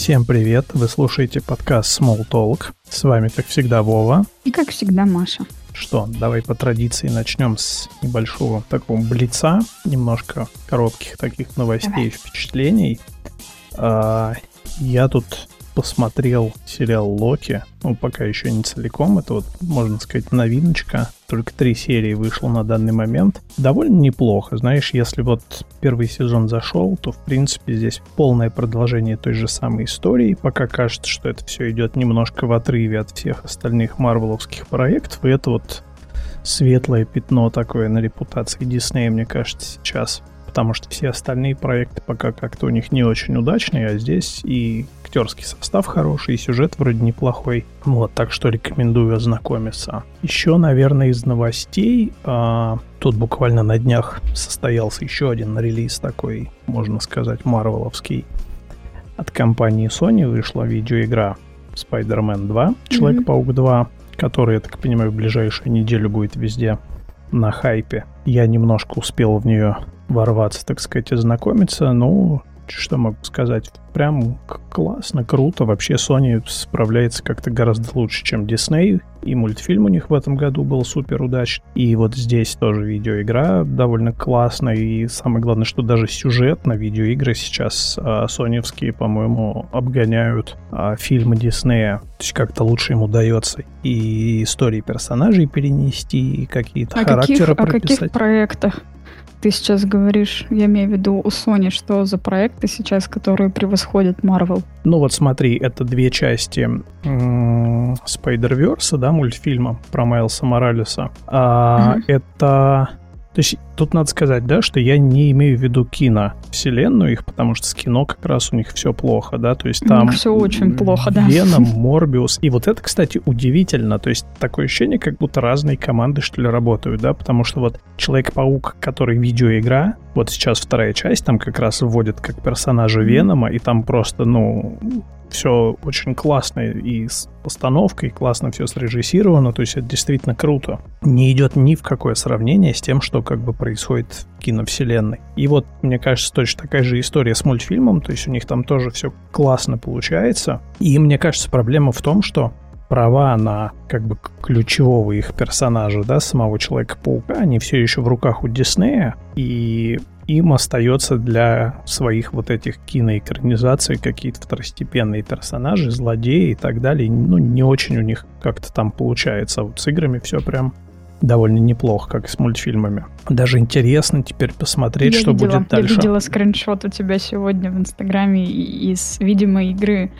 Всем привет! Вы слушаете подкаст Small Talk. С вами, как всегда, Вова. И, как всегда, Маша. Что, давай по традиции начнем с небольшого такого блица, немножко коротких таких новостей давай. и впечатлений. А, я тут посмотрел сериал Локи. Ну, пока еще не целиком. Это вот, можно сказать, новиночка. Только три серии вышло на данный момент. Довольно неплохо. Знаешь, если вот первый сезон зашел, то, в принципе, здесь полное продолжение той же самой истории. Пока кажется, что это все идет немножко в отрыве от всех остальных марвеловских проектов. И это вот светлое пятно такое на репутации Диснея, мне кажется, сейчас потому что все остальные проекты пока как-то у них не очень удачные, а здесь и актерский состав хороший, и сюжет вроде неплохой. Вот, так что рекомендую ознакомиться. Еще, наверное, из новостей, а, тут буквально на днях состоялся еще один релиз такой, можно сказать, марвеловский. От компании Sony вышла видеоигра Spider-Man 2, Человек-паук 2, который, я так понимаю, в ближайшую неделю будет везде на хайпе. Я немножко успел в нее ворваться, так сказать, и знакомиться. Ну, что могу сказать? Прям классно, круто. Вообще Sony справляется как-то гораздо лучше, чем Disney. И мультфильм у них в этом году был супер удачный. И вот здесь тоже видеоигра довольно классная. И самое главное, что даже сюжет на видеоигры сейчас а, соневские, по-моему, обгоняют а, фильмы Диснея. То есть как-то лучше им удается и истории персонажей перенести, и какие-то а характеры каких, прописать. О каких проектах? Ты сейчас говоришь, я имею в виду у Sony, что за проекты сейчас, которые превосходят Marvel? Ну вот смотри, это две части Spider-Verse, да, мультфильма про Майлса Моралеса. А, угу. Это то есть тут надо сказать, да, что я не имею в виду кино вселенную их, потому что с кино как раз у них все плохо, да, то есть там... все очень плохо, да. Веном, Морбиус. И вот это, кстати, удивительно, то есть такое ощущение, как будто разные команды, что ли, работают, да, потому что вот Человек-паук, который видеоигра, вот сейчас вторая часть, там как раз вводит как персонажа Венома, и там просто, ну, все очень классно и с постановкой, классно все срежиссировано, то есть это действительно круто. Не идет ни в какое сравнение с тем, что как бы происходит в киновселенной. И вот, мне кажется, точно такая же история с мультфильмом, то есть у них там тоже все классно получается. И мне кажется, проблема в том, что права на как бы ключевого их персонажа, да, самого Человека-паука, они все еще в руках у Диснея, и им остается для своих вот этих киноэкранизаций какие-то второстепенные персонажи, злодеи и так далее. Ну, не очень у них как-то там получается. А вот с играми все прям довольно неплохо, как и с мультфильмами. Даже интересно теперь посмотреть, я что видела, будет дальше. Я видела скриншот у тебя сегодня в Инстаграме из видимой игры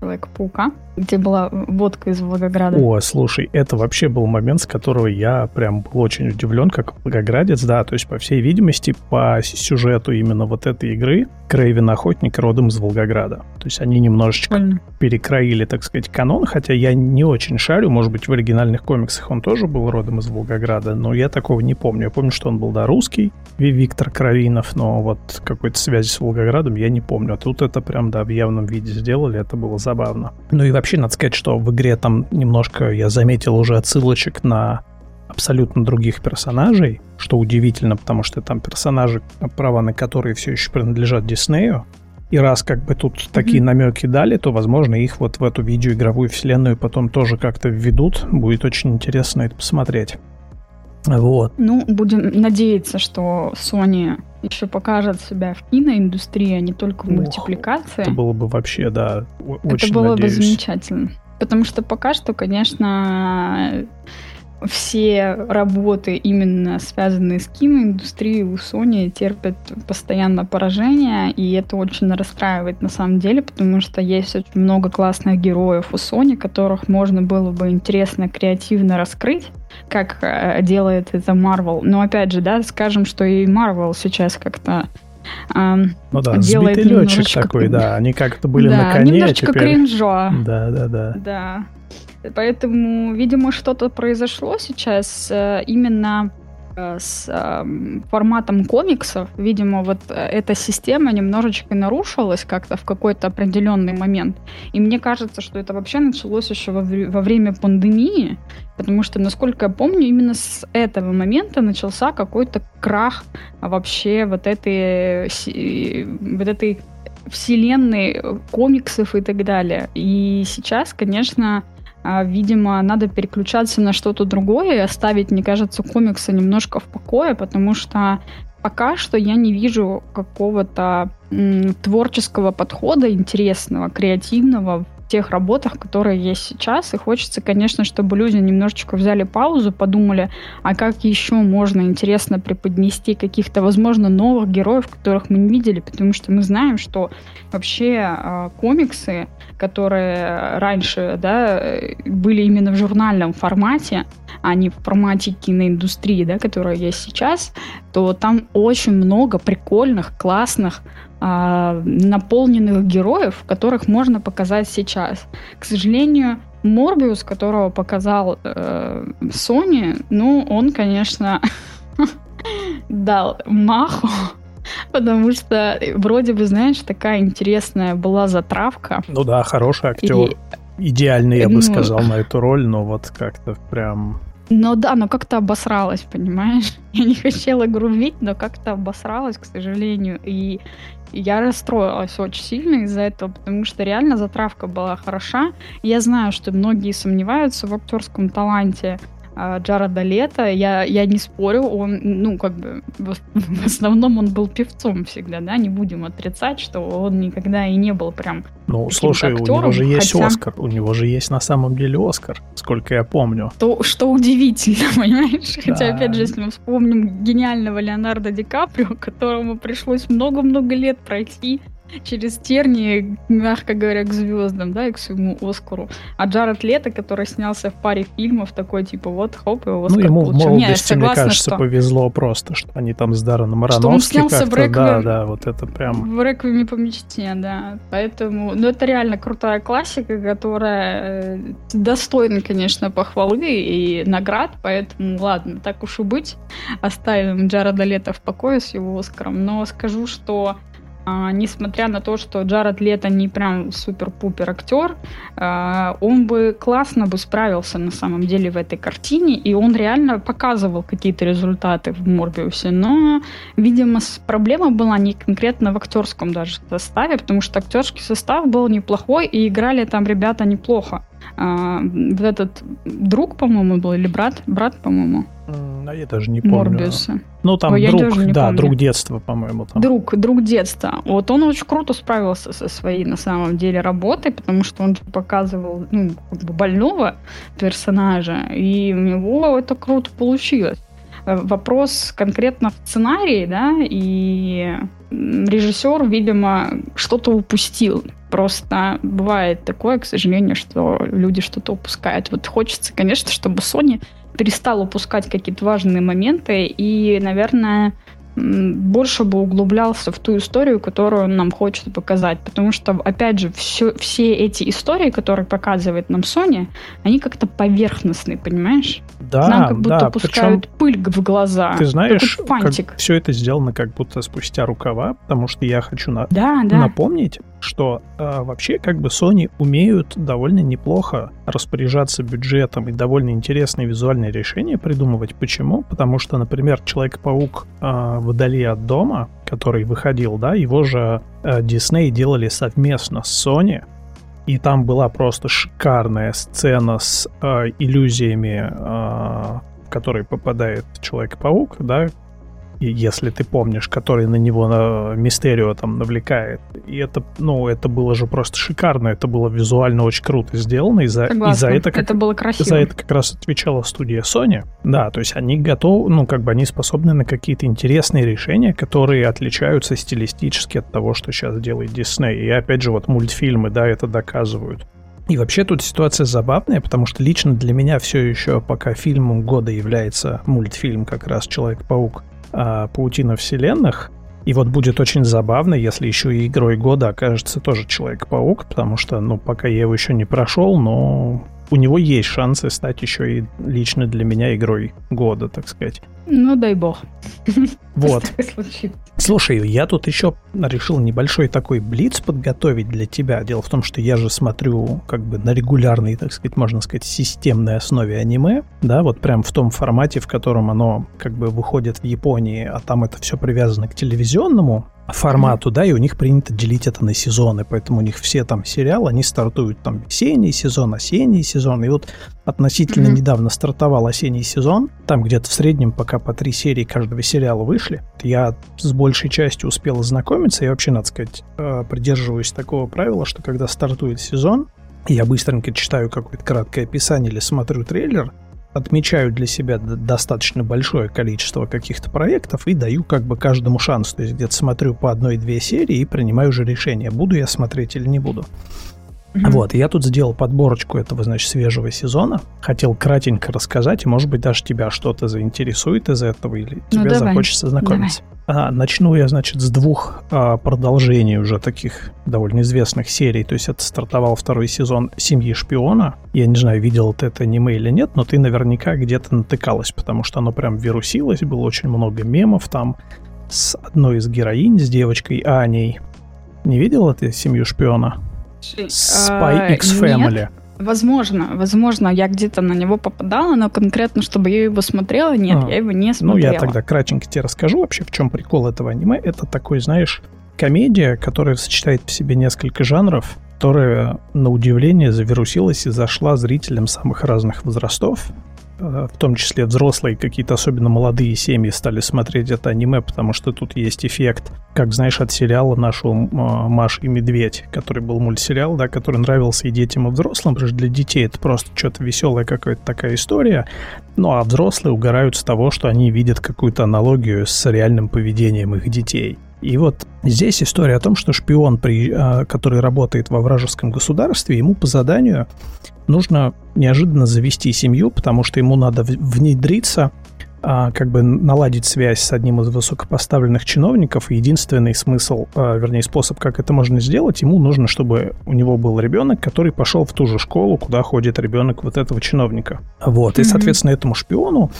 Человека-паука, где была водка из Волгограда. О, слушай, это вообще был момент, с которого я прям был очень удивлен, как волгоградец, да, то есть, по всей видимости, по сюжету именно вот этой игры Крейвен Охотник родом из Волгограда. То есть они немножечко Прикольно. перекроили, так сказать, канон, хотя я не очень шарю, может быть, в оригинальных комиксах он тоже был родом из Волгограда, но я такого не помню. Я помню, что он был, да, русский, Виктор Кровинов, но вот какой-то связи с Волгоградом я не помню. А тут это прям, да, в явном виде сделали, это было забавно. Ну и вообще, надо сказать, что в игре там немножко я заметил уже отсылочек на абсолютно других персонажей, что удивительно, потому что там персонажи, права на которые все еще принадлежат Диснею. И раз как бы тут mm-hmm. такие намеки дали, то, возможно, их вот в эту видеоигровую вселенную потом тоже как-то введут. Будет очень интересно это посмотреть. Вот. Ну, будем надеяться, что Sony еще покажет себя в киноиндустрии, а не только в Ох, мультипликации. Это было бы вообще, да, очень Это было надеюсь. бы замечательно. Потому что пока что, конечно, все работы, именно связанные с киноиндустрией у Sony, терпят постоянно поражение, и это очень расстраивает на самом деле, потому что есть очень много классных героев у Sony, которых можно было бы интересно, креативно раскрыть, как э, делает это Marvel. Но опять же, да, скажем, что и Marvel сейчас как-то эм, ну да, делает сбитый летчик такой, да, они как-то были да, на коне, немножечко теперь... кринжо. Да, да, да. Да. Поэтому, видимо, что-то произошло сейчас э, именно э, с э, форматом комиксов. Видимо, вот эта система немножечко нарушилась как-то в какой-то определенный момент. И мне кажется, что это вообще началось еще во, время пандемии, потому что, насколько я помню, именно с этого момента начался какой-то крах вообще вот этой, вот этой вселенной комиксов и так далее. И сейчас, конечно, видимо, надо переключаться на что-то другое и оставить, мне кажется, комиксы немножко в покое, потому что пока что я не вижу какого-то творческого подхода интересного, креативного тех работах, которые есть сейчас. И хочется, конечно, чтобы люди немножечко взяли паузу, подумали, а как еще можно интересно преподнести каких-то, возможно, новых героев, которых мы не видели, потому что мы знаем, что вообще э, комиксы, которые раньше да, были именно в журнальном формате, а не в формате киноиндустрии, да, которая есть сейчас, то там очень много прикольных, классных а, наполненных героев, которых можно показать сейчас. К сожалению, Морбиус, которого показал э, Sony, ну, он, конечно, дал маху, потому что вроде бы, знаешь, такая интересная была затравка. Ну да, хороший актер. И, Идеальный, я бы ну, сказал, на эту роль, но вот как-то прям ну да, но как-то обосралась, понимаешь? Я не хотела грубить, но как-то обосралась, к сожалению. И я расстроилась очень сильно из-за этого, потому что реально затравка была хороша. Я знаю, что многие сомневаются в актерском таланте Джареда Лето. Я, я не спорю, он, ну, как бы, в, в основном он был певцом всегда, да, не будем отрицать, что он никогда и не был прям Ну, слушай, актером, у него же есть хотя... Оскар, у него же есть на самом деле Оскар, сколько я помню. То, что удивительно, понимаешь? Да. Хотя, опять же, если мы вспомним гениального Леонардо Ди Каприо, которому пришлось много-много лет пройти через тернии, мягко говоря, к звездам, да, и к своему Оскару. А Джаред Лето, который снялся в паре фильмов, такой, типа, вот, хоп, и Оскар Ну, ему получил. в молодости, согласна, мне кажется, что... повезло просто, что они там с Дарреном Аронофски Что он снялся в. Да, да, вот это прям... В Реквиеме по мечте, да. Поэтому, ну, это реально крутая классика, которая э, достойна, конечно, похвалы и наград, поэтому, ладно, так уж и быть, оставим Джареда Лето в покое с его Оскаром, но скажу, что а, несмотря на то, что Джаред Лето не прям супер-пупер актер, а, он бы классно бы справился на самом деле в этой картине, и он реально показывал какие-то результаты в Морбиусе, но, видимо, проблема была не конкретно в актерском даже составе, потому что актерский состав был неплохой, и играли там ребята неплохо. А, вот этот друг, по-моему, был, или брат, брат, по-моему, а я даже не помню. Морбиуса. Ну, там Ой, друг, да, помню. друг детства, по-моему. Там. Друг, друг детства. Вот он очень круто справился со своей, на самом деле, работой, потому что он показывал, ну, как бы больного персонажа, и у него это круто получилось. Э, вопрос конкретно в сценарии, да, и режиссер, видимо, что-то упустил. Просто бывает такое, к сожалению, что люди что-то упускают. Вот хочется, конечно, чтобы Sony перестал упускать какие-то важные моменты и, наверное, больше бы углублялся в ту историю, которую он нам хочет показать. Потому что, опять же, все, все эти истории, которые показывает нам Sony, они как-то поверхностные, понимаешь? Да, Нам как будто да, пускают причем, пыль в глаза. Ты знаешь, как все это сделано как будто спустя рукава, потому что я хочу на, да, да. напомнить, что э, вообще как бы Sony умеют довольно неплохо распоряжаться бюджетом и довольно интересные визуальные решения придумывать. Почему? Потому что, например, Человек-паук э, «Вдали от дома», который выходил, да, его же э, Disney делали совместно с Sony, и там была просто шикарная сцена с э, иллюзиями, э, в которые попадает Человек-паук, да, если ты помнишь, который на него на Мистерио там навлекает. И это, ну, это было же просто шикарно, это было визуально очень круто сделано, и за, и за это, как, это было красиво. За это как раз отвечала студия Sony. Да, то есть они готовы, ну, как бы они способны на какие-то интересные решения, которые отличаются стилистически от того, что сейчас делает Disney. И опять же, вот мультфильмы, да, это доказывают. И вообще тут ситуация забавная, потому что лично для меня все еще пока фильмом года является мультфильм как раз «Человек-паук», а, паутина вселенных. И вот будет очень забавно, если еще и игрой года окажется тоже Человек-паук, потому что, ну, пока я его еще не прошел, но у него есть шансы стать еще и лично для меня игрой года, так сказать. Ну, дай бог. Вот. Слушай, я тут еще решил небольшой такой блиц подготовить для тебя. Дело в том, что я же смотрю как бы на регулярной, так сказать, можно сказать, системной основе аниме, да, вот прям в том формате, в котором оно как бы выходит в Японии, а там это все привязано к телевизионному формату, да, и у них принято делить это на сезоны, поэтому у них все там сериалы, они стартуют там весенний сезон, осенний сезон, и вот относительно mm-hmm. недавно стартовал осенний сезон, там где-то в среднем пока по три серии каждого сериала вышли, я с большей частью успел ознакомиться, я вообще, надо сказать, э, придерживаюсь такого правила, что когда стартует сезон, я быстренько читаю какое-то краткое описание или смотрю трейлер, отмечаю для себя достаточно большое количество каких-то проектов и даю как бы каждому шанс. То есть где-то смотрю по одной-две серии и принимаю уже решение, буду я смотреть или не буду. Mm-hmm. Вот, я тут сделал подборочку этого, значит, свежего сезона. Хотел кратенько рассказать, и, может быть, даже тебя что-то заинтересует из этого, или ну, тебе давай. захочется знакомиться. А, начну я, значит, с двух а, продолжений уже таких довольно известных серий. То есть это стартовал второй сезон «Семьи шпиона». Я не знаю, видел ты это аниме или нет, но ты наверняка где-то натыкалась, потому что оно прям вирусилось, было очень много мемов там с одной из героинь, с девочкой Аней. Не видел ты «Семью шпиона»? Spy X Family. Нет. Возможно, возможно, я где-то на него попадала, но конкретно, чтобы я его смотрела, нет, а, я его не смотрела. Ну, я тогда кратенько тебе расскажу вообще, в чем прикол этого аниме. Это такой, знаешь, комедия, которая сочетает в себе несколько жанров, которая, на удивление, завирусилась и зашла зрителям самых разных возрастов. Э, в том числе взрослые, какие-то особенно молодые семьи стали смотреть это аниме, потому что тут есть эффект, как знаешь, от сериала нашего Маш и Медведь, который был мультсериал, да, который нравился и детям, и взрослым, потому что для детей это просто что-то веселая какая-то такая история, ну а взрослые угорают с того, что они видят какую-то аналогию с реальным поведением их детей. И вот здесь история о том, что шпион, а, который работает во вражеском государстве, ему по заданию нужно неожиданно завести семью, потому что ему надо внедриться, а, как бы наладить связь с одним из высокопоставленных чиновников. единственный смысл, а, вернее, способ, как это можно сделать, ему нужно, чтобы у него был ребенок, который пошел в ту же школу, куда ходит ребенок вот этого чиновника. Вот. И, соответственно, этому шпиону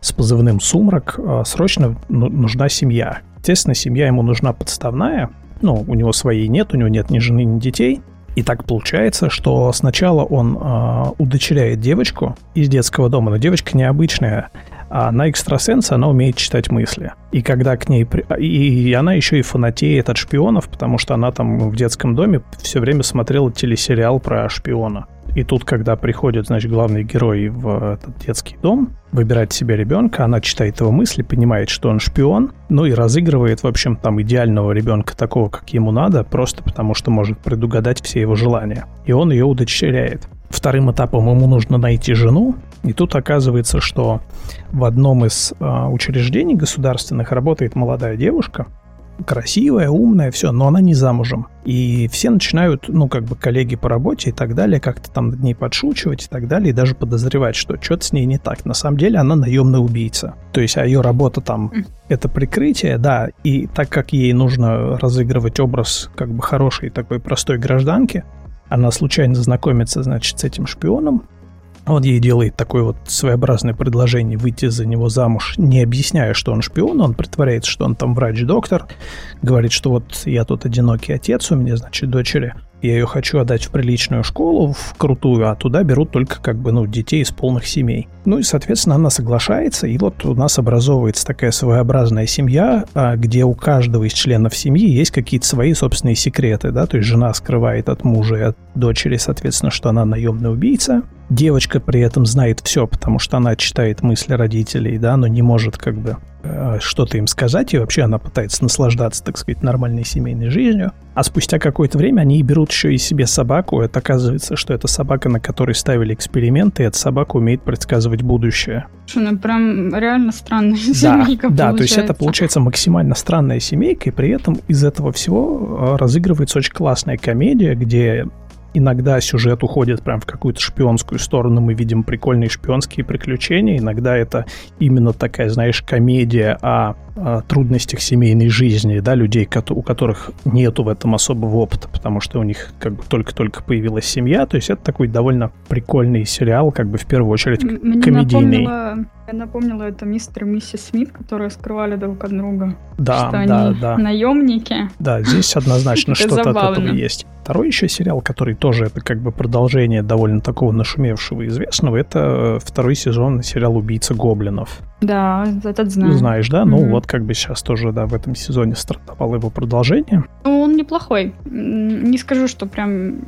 с позывным «Сумрак» срочно ну, нужна семья. Естественно, семья ему нужна подставная. Ну, у него своей нет, у него нет ни жены, ни детей. И так получается, что сначала он э, удочеряет девочку из детского дома, но девочка необычная. А она экстрасенс, она умеет читать мысли. И когда к ней... При... И она еще и фанатеет от шпионов, потому что она там в детском доме все время смотрела телесериал про шпиона. И тут, когда приходит, значит, главный герой в этот детский дом, выбирать себе ребенка, она читает его мысли, понимает, что он шпион, ну и разыгрывает, в общем, там идеального ребенка такого, как ему надо, просто потому что может предугадать все его желания. И он ее удочеряет. Вторым этапом ему нужно найти жену, и тут оказывается, что в одном из э, учреждений государственных работает молодая девушка, красивая, умная, все, но она не замужем. И все начинают, ну, как бы коллеги по работе и так далее, как-то там над ней подшучивать и так далее, и даже подозревать, что что-то с ней не так. На самом деле она наемный убийца. То есть, а ее работа там — это прикрытие, да, и так как ей нужно разыгрывать образ как бы хорошей такой простой гражданки, она случайно знакомится, значит, с этим шпионом, он ей делает такое вот своеобразное предложение выйти за него замуж, не объясняя, что он шпион, он притворяется, что он там врач-доктор, говорит, что вот я тут одинокий отец, у меня, значит, дочери, я ее хочу отдать в приличную школу, в крутую, а туда берут только как бы, ну, детей из полных семей. Ну и, соответственно, она соглашается, и вот у нас образовывается такая своеобразная семья, а, где у каждого из членов семьи есть какие-то свои собственные секреты, да, то есть жена скрывает от мужа и от дочери, соответственно, что она наемный убийца, Девочка при этом знает все, потому что она читает мысли родителей, да, но не может как бы э, что-то им сказать, и вообще она пытается наслаждаться, так сказать, нормальной семейной жизнью. А спустя какое-то время они берут еще и себе собаку. Это оказывается, что это собака, на которой ставили эксперименты, и эта собака умеет предсказывать будущее. Что, ну прям реально странная да, семейка Да, то есть это получается максимально странная семейка, и при этом из этого всего э, разыгрывается очень классная комедия, где иногда сюжет уходит прям в какую-то шпионскую сторону, мы видим прикольные шпионские приключения, иногда это именно такая, знаешь, комедия о, о трудностях семейной жизни, да, людей, у которых нету в этом особого опыта, потому что у них как бы только-только появилась семья, то есть это такой довольно прикольный сериал, как бы в первую очередь Мне комедийный. Напомнила я напомнила, это мистер и миссис Смит, которые скрывали друг от друга. Да, что да, они да. наемники. Да, здесь однозначно что-то от этого есть. Второй еще сериал, который тоже это как бы продолжение довольно такого нашумевшего и известного, это второй сезон сериала «Убийца гоблинов». Да, этот знаю. Знаешь, да? Mm-hmm. Ну вот как бы сейчас тоже, да, в этом сезоне стартовало его продолжение. Ну, он неплохой. Не скажу, что прям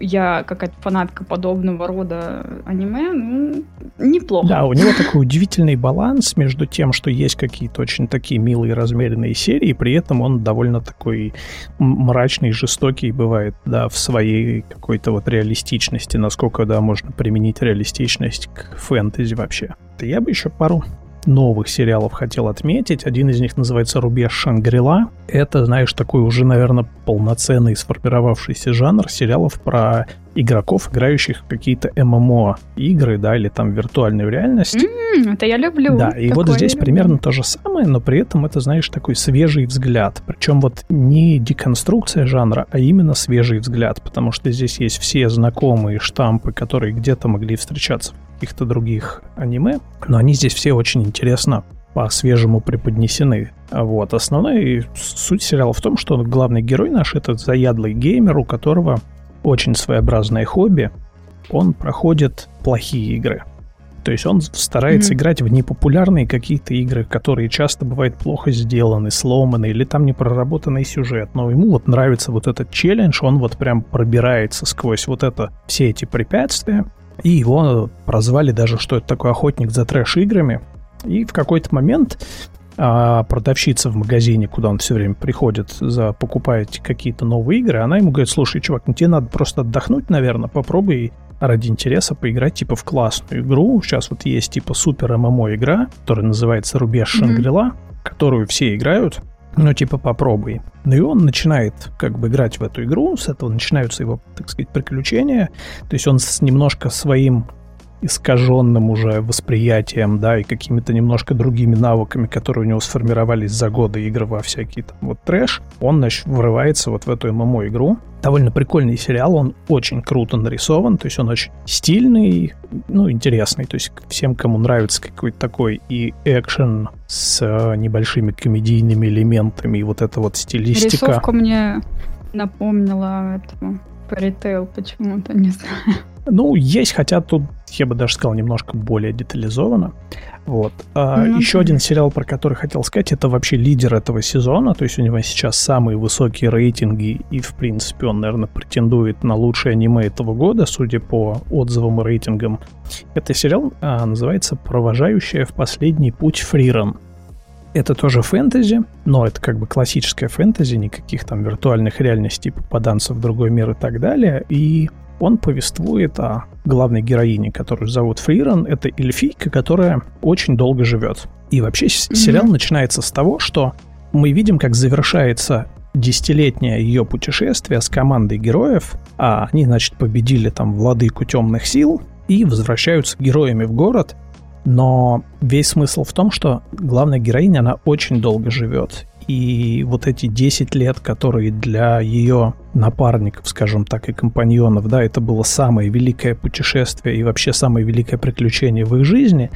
я какая-то фанатка подобного рода аниме, ну, неплохо. Да, у него такой удивительный баланс между тем, что есть какие-то очень такие милые размеренные серии, при этом он довольно такой мрачный, жестокий бывает, да, в своей какой-то вот реалистичности, насколько, да, можно применить реалистичность к фэнтези вообще. Я бы еще пару новых сериалов хотел отметить. Один из них называется «Рубеж Шангрила». Это, знаешь, такой уже, наверное, полноценный сформировавшийся жанр сериалов про игроков, играющих в какие-то ММО игры, да, или там виртуальную реальность. Mm, это я люблю. Да, и вот здесь примерно то же самое, но при этом это, знаешь, такой свежий взгляд. Причем вот не деконструкция жанра, а именно свежий взгляд, потому что здесь есть все знакомые штампы, которые где-то могли встречаться в каких-то других аниме, но они здесь все очень интересно по-свежему преподнесены. Вот. Основная суть сериала в том, что главный герой наш — это заядлый геймер, у которого очень своеобразное хобби. Он проходит плохие игры. То есть он старается mm-hmm. играть в непопулярные какие-то игры, которые часто бывают плохо сделаны, сломаны, или там не проработанный сюжет. Но ему вот нравится вот этот челлендж, он вот прям пробирается сквозь вот это, все эти препятствия. И его прозвали даже, что это такой охотник за трэш-играми. И в какой-то момент а продавщица в магазине, куда он все время приходит, за покупает какие-то новые игры, она ему говорит, слушай, чувак, ну тебе надо просто отдохнуть, наверное, попробуй ради интереса поиграть типа в классную игру. Сейчас вот есть типа супер ММО игра, которая называется Рубеж Шангрила, mm-hmm. которую все играют. Ну, типа, попробуй. Ну и он начинает как бы играть в эту игру, с этого начинаются его, так сказать, приключения. То есть он с немножко своим искаженным уже восприятием, да, и какими-то немножко другими навыками, которые у него сформировались за годы игры во всякий там вот трэш, он, значит, врывается вот в эту ММО-игру. Довольно прикольный сериал, он очень круто нарисован, то есть он очень стильный, ну, интересный, то есть всем, кому нравится какой-то такой и экшен с э, небольшими комедийными элементами, и вот эта вот стилистика. Рисовка мне напомнила этого Fairy почему-то, не знаю. Ну, есть, хотя тут, я бы даже сказал, немножко более детализовано. Вот. А mm-hmm. Еще один сериал, про который хотел сказать, это вообще лидер этого сезона. То есть у него сейчас самые высокие рейтинги, и, в принципе, он, наверное, претендует на лучшее аниме этого года, судя по отзывам и рейтингам. Это сериал а, называется «Провожающая в последний путь Фриран». Это тоже фэнтези, но это как бы классическая фэнтези, никаких там виртуальных реальностей, попаданцев в другой мир и так далее. И он повествует о главной героине, которую зовут Фриран. Это эльфийка, которая очень долго живет. И вообще mm-hmm. сериал начинается с того, что мы видим, как завершается десятилетнее ее путешествие с командой героев, а они, значит, победили там владыку темных сил и возвращаются героями в город, но весь смысл в том, что главная героиня, она очень долго живет. И вот эти 10 лет, которые для ее напарников, скажем так, и компаньонов, да, это было самое великое путешествие и вообще самое великое приключение в их жизни,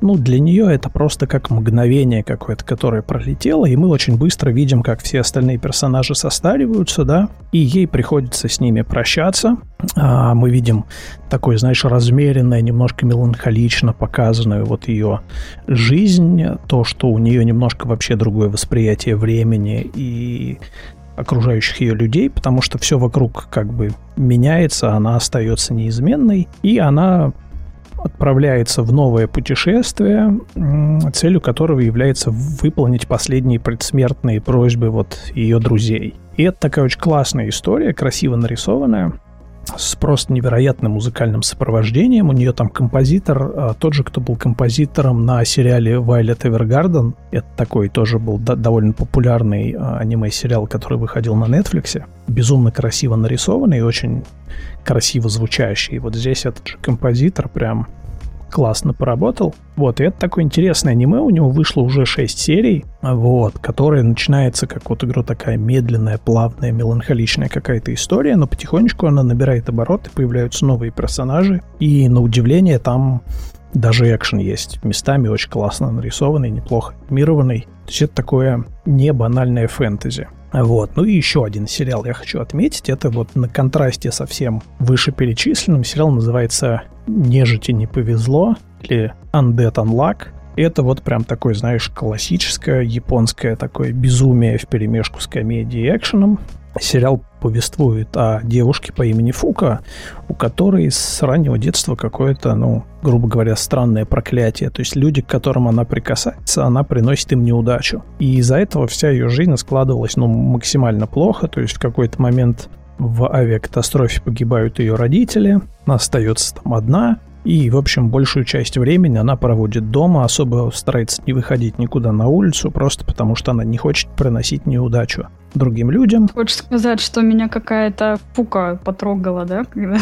ну, для нее это просто как мгновение какое-то, которое пролетело, и мы очень быстро видим, как все остальные персонажи состариваются, да, и ей приходится с ними прощаться. А мы видим такой, знаешь, размеренное, немножко меланхолично показанную вот ее жизнь, то, что у нее немножко вообще другое восприятие времени и окружающих ее людей, потому что все вокруг как бы меняется, она остается неизменной, и она отправляется в новое путешествие, целью которого является выполнить последние предсмертные просьбы вот ее друзей. И это такая очень классная история, красиво нарисованная. С просто невероятным музыкальным сопровождением. У нее там композитор, а, тот же, кто был композитором на сериале Violet Evergarden. Это такой тоже был довольно популярный а, аниме-сериал, который выходил на Netflix. Безумно красиво нарисованный и очень красиво звучащий. И вот здесь этот же композитор прям классно поработал. Вот, и это такое интересное аниме, у него вышло уже 6 серий, вот, которая начинается, как вот игру такая медленная, плавная, меланхоличная какая-то история, но потихонечку она набирает обороты, появляются новые персонажи, и на удивление там даже экшен есть. Местами очень классно нарисованный, неплохо анимированный. То есть это такое не банальное фэнтези. Вот. Ну и еще один сериал я хочу отметить. Это вот на контрасте со всем вышеперечисленным. Сериал называется «Нежити не повезло» или «Undead Unluck». Это вот прям такое, знаешь, классическое японское такое безумие в перемешку с комедией и экшеном. Сериал повествует о девушке по имени Фука, у которой с раннего детства какое-то, ну, грубо говоря, странное проклятие. То есть люди, к которым она прикасается, она приносит им неудачу. И из-за этого вся ее жизнь складывалась, ну, максимально плохо. То есть в какой-то момент в авиакатастрофе погибают ее родители, она остается там одна, и, в общем, большую часть времени она проводит дома, особо старается не выходить никуда на улицу, просто потому что она не хочет приносить неудачу другим людям. Хочешь сказать, что меня какая-то пука потрогала, да, когда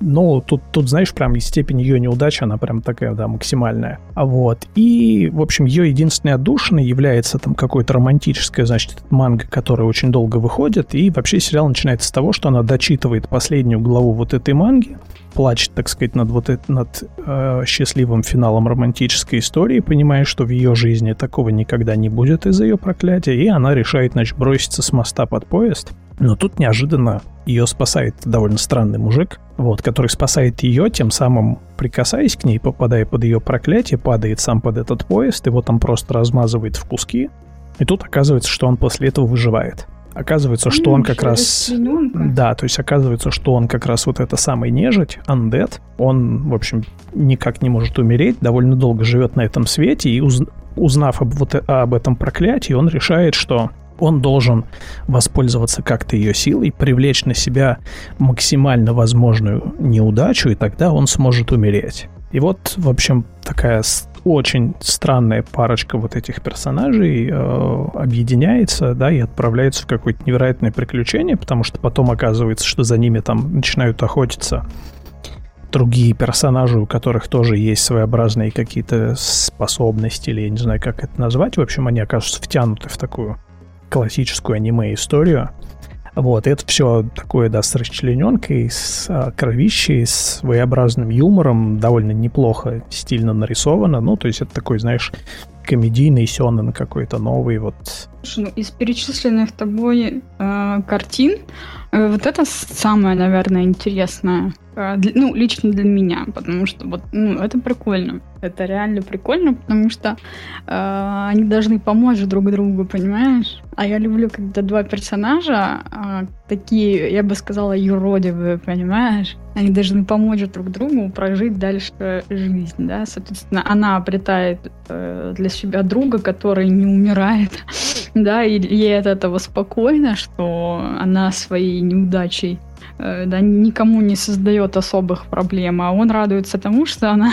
ну, тут, тут, знаешь, прям степень ее неудачи, она прям такая, да, максимальная. А вот. И, в общем, ее единственной отдушиной является там какое-то романтическое, значит, манга, которая очень долго выходит. И вообще сериал начинается с того, что она дочитывает последнюю главу вот этой манги, плачет, так сказать, над вот это, над э, счастливым финалом романтической истории, понимая, что в ее жизни такого никогда не будет из-за ее проклятия, и она решает, значит, броситься с моста под поезд. Но тут неожиданно ее спасает довольно странный мужик, вот, который спасает ее, тем самым прикасаясь к ней, попадая под ее проклятие, падает сам под этот поезд, его там просто размазывает в куски. И тут оказывается, что он после этого выживает. Оказывается, что он как раз... Да, то есть оказывается, что он как раз вот это самый нежить, undead. Он, в общем, никак не может умереть, довольно долго живет на этом свете, и уз... узнав об, вот, об этом проклятии, он решает, что он должен воспользоваться как-то ее силой, привлечь на себя максимально возможную неудачу, и тогда он сможет умереть. И вот, в общем, такая очень странная парочка вот этих персонажей э, объединяется, да, и отправляется в какое-то невероятное приключение, потому что потом оказывается, что за ними там начинают охотиться другие персонажи, у которых тоже есть своеобразные какие-то способности, или я не знаю, как это назвать. В общем, они окажутся втянуты в такую классическую аниме-историю. Вот, это все такое, да, с расчлененкой, с а, кровищей, с своеобразным юмором, довольно неплохо стильно нарисовано. Ну, то есть это такой, знаешь, комедийный сёнэн какой-то новый, вот. Ну, из перечисленных тобой э, картин, э, вот это самое, наверное, интересное. Э, для, ну, лично для меня, потому что вот, ну, это прикольно. Это реально прикольно, потому что э, они должны помочь друг другу, понимаешь? А я люблю, когда два персонажа э, такие, я бы сказала, юродивые, понимаешь? Они должны помочь друг другу прожить дальше жизнь, да? Соответственно, она обретает э, для себя друга, который не умирает, да, и ей от этого спокойно, что она своей неудачей Э, да, никому не создает особых проблем, а он радуется тому, что она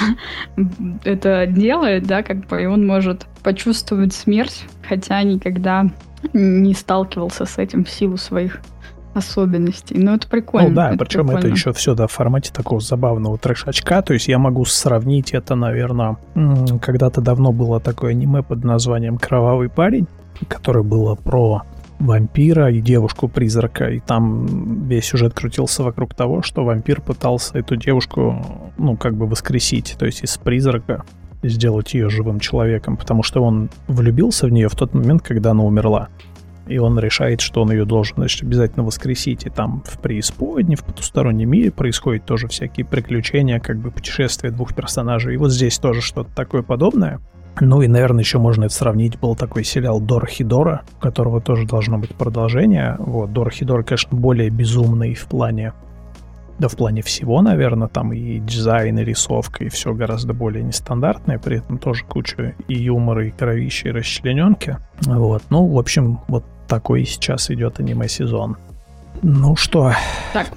это делает, да, как бы, и он может почувствовать смерть, хотя никогда не сталкивался с этим в силу своих особенностей. Но это прикольно. Ну да, это причем прикольно. это еще все да, в формате такого забавного трешачка. То есть я могу сравнить это, наверное, когда-то давно было такое аниме под названием «Кровавый парень», которое было про вампира и девушку-призрака. И там весь сюжет крутился вокруг того, что вампир пытался эту девушку, ну, как бы воскресить. То есть из призрака сделать ее живым человеком, потому что он влюбился в нее в тот момент, когда она умерла. И он решает, что он ее должен значит, обязательно воскресить. И там в преисподней, в потустороннем мире происходят тоже всякие приключения, как бы путешествия двух персонажей. И вот здесь тоже что-то такое подобное. Ну и, наверное, еще можно это сравнить. Был такой сериал Дора Хидора, у которого тоже должно быть продолжение. Вот, Дора Хидора, конечно, более безумный в плане да в плане всего, наверное, там и дизайн, и рисовка, и все гораздо более нестандартное, при этом тоже куча и юмора, и кровища, и расчлененки. Вот, ну, в общем, вот такой сейчас идет аниме-сезон. Ну что? Так,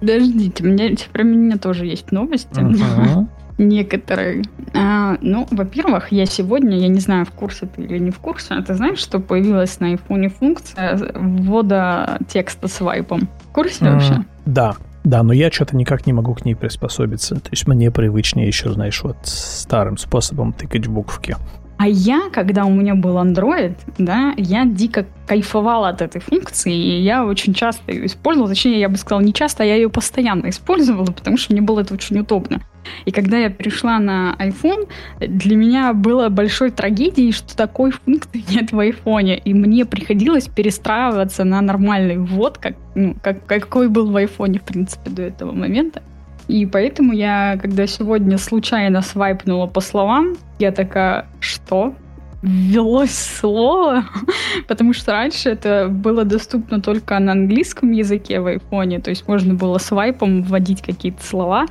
Подождите, мне, про меня тоже есть новости. Uh-huh. Некоторые. А, ну, во-первых, я сегодня, я не знаю, в курсе ты или не в курсе, а ты знаешь, что появилась на айфоне функция ввода текста свайпом? В курсе uh, вообще? Да, да, но я что-то никак не могу к ней приспособиться. То есть мне привычнее еще, знаешь, вот старым способом тыкать в буковки. А я, когда у меня был Android, да, я дико кайфовала от этой функции, и я очень часто ее использовала. Точнее, я бы сказала, не часто, а я ее постоянно использовала, потому что мне было это очень удобно. И когда я перешла на iPhone, для меня было большой трагедией, что такой функции нет в iPhone. И мне приходилось перестраиваться на нормальный ввод, как, ну, как, какой был в iPhone, в принципе, до этого момента. И поэтому я, когда сегодня случайно свайпнула по словам, я такая, что? ввелось слово, потому что раньше это было доступно только на английском языке в айфоне, то есть можно было свайпом вводить какие-то слова,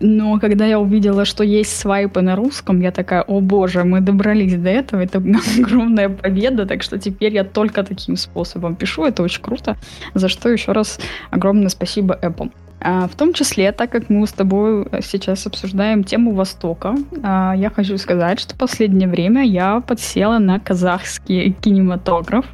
но когда я увидела, что есть свайпы на русском, я такая, о боже, мы добрались до этого, это огромная победа, так что теперь я только таким способом пишу, это очень круто, за что еще раз огромное спасибо Apple. А, в том числе, так как мы с тобой сейчас обсуждаем тему Востока, а, я хочу сказать, что последнее время я подсела на казахский кинематограф.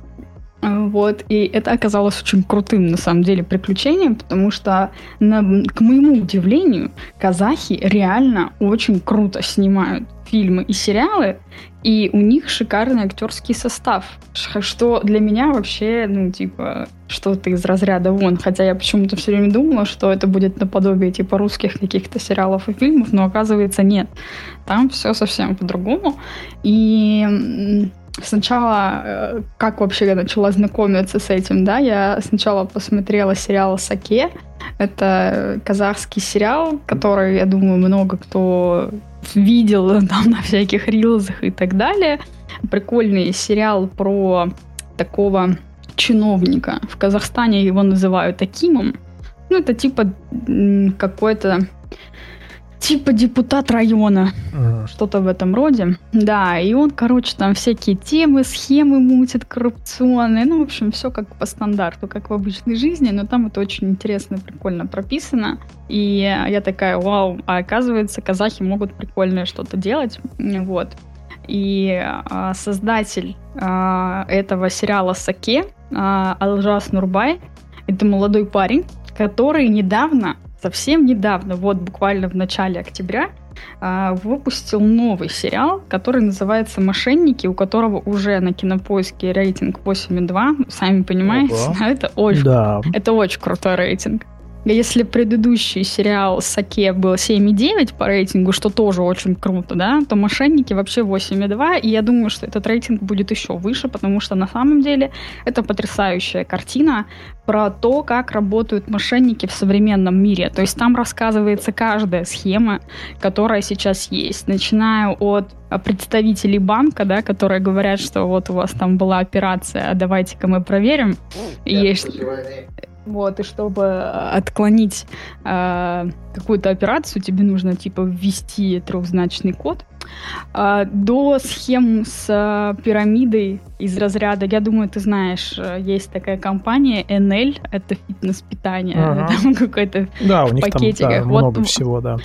А, вот, и это оказалось очень крутым, на самом деле, приключением, потому что, на, к моему удивлению, казахи реально очень круто снимают фильмы и сериалы, и у них шикарный актерский состав, что для меня вообще, ну, типа, что-то из разряда вон. Хотя я почему-то все время думала, что это будет наподобие, типа, русских каких-то сериалов и фильмов, но оказывается нет. Там все совсем по-другому. И сначала, э, как вообще я начала знакомиться с этим, да, я сначала посмотрела сериал «Саке», это казахский сериал, который, я думаю, много кто видел там на всяких рилзах и так далее. Прикольный сериал про такого чиновника. В Казахстане его называют Акимом. Ну, это типа какой-то типа депутат района, ага. что-то в этом роде. Да, и он, короче, там всякие темы, схемы мутит коррупционные, ну, в общем, все как по стандарту, как в обычной жизни, но там это очень интересно, прикольно прописано. И я такая, вау, а оказывается, казахи могут прикольное что-то делать, вот. И а, создатель а, этого сериала «Саке» а, Алжас Нурбай, это молодой парень, который недавно совсем недавно, вот буквально в начале октября, а, выпустил новый сериал, который называется «Мошенники», у которого уже на кинопоиске рейтинг 8,2. Сами понимаете, Ого. это очень, да. это очень крутой рейтинг. Если предыдущий сериал «Саке» был 7,9 по рейтингу, что тоже очень круто, да, то «Мошенники» вообще 8,2, и я думаю, что этот рейтинг будет еще выше, потому что на самом деле это потрясающая картина про то, как работают мошенники в современном мире. То есть там рассказывается каждая схема, которая сейчас есть, начиная от представителей банка, да, которые говорят, что вот у вас там была операция, а давайте-ка мы проверим. Есть... Вот, и чтобы э, отклонить э, какую-то операцию, тебе нужно типа ввести трехзначный код. Э, до схем с э, пирамидой из разряда, я думаю, ты знаешь, э, есть такая компания NL, это фитнес-питание, ага. там какой-то да, у них пакетиках. Там, да, вот, много всего, да.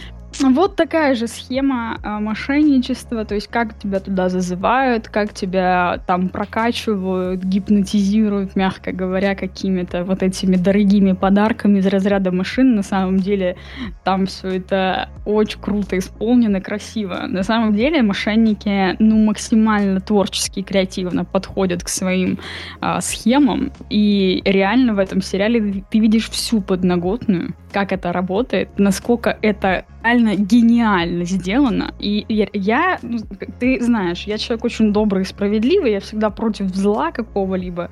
Вот такая же схема э, мошенничества, то есть как тебя туда зазывают, как тебя там прокачивают, гипнотизируют, мягко говоря, какими-то вот этими дорогими подарками из разряда машин. На самом деле там все это очень круто исполнено, красиво. На самом деле мошенники ну максимально творчески и креативно подходят к своим э, схемам, и реально в этом сериале ты видишь всю подноготную, как это работает, насколько это реально гениально сделано. И я, ну, ты знаешь, я человек очень добрый и справедливый, я всегда против зла какого-либо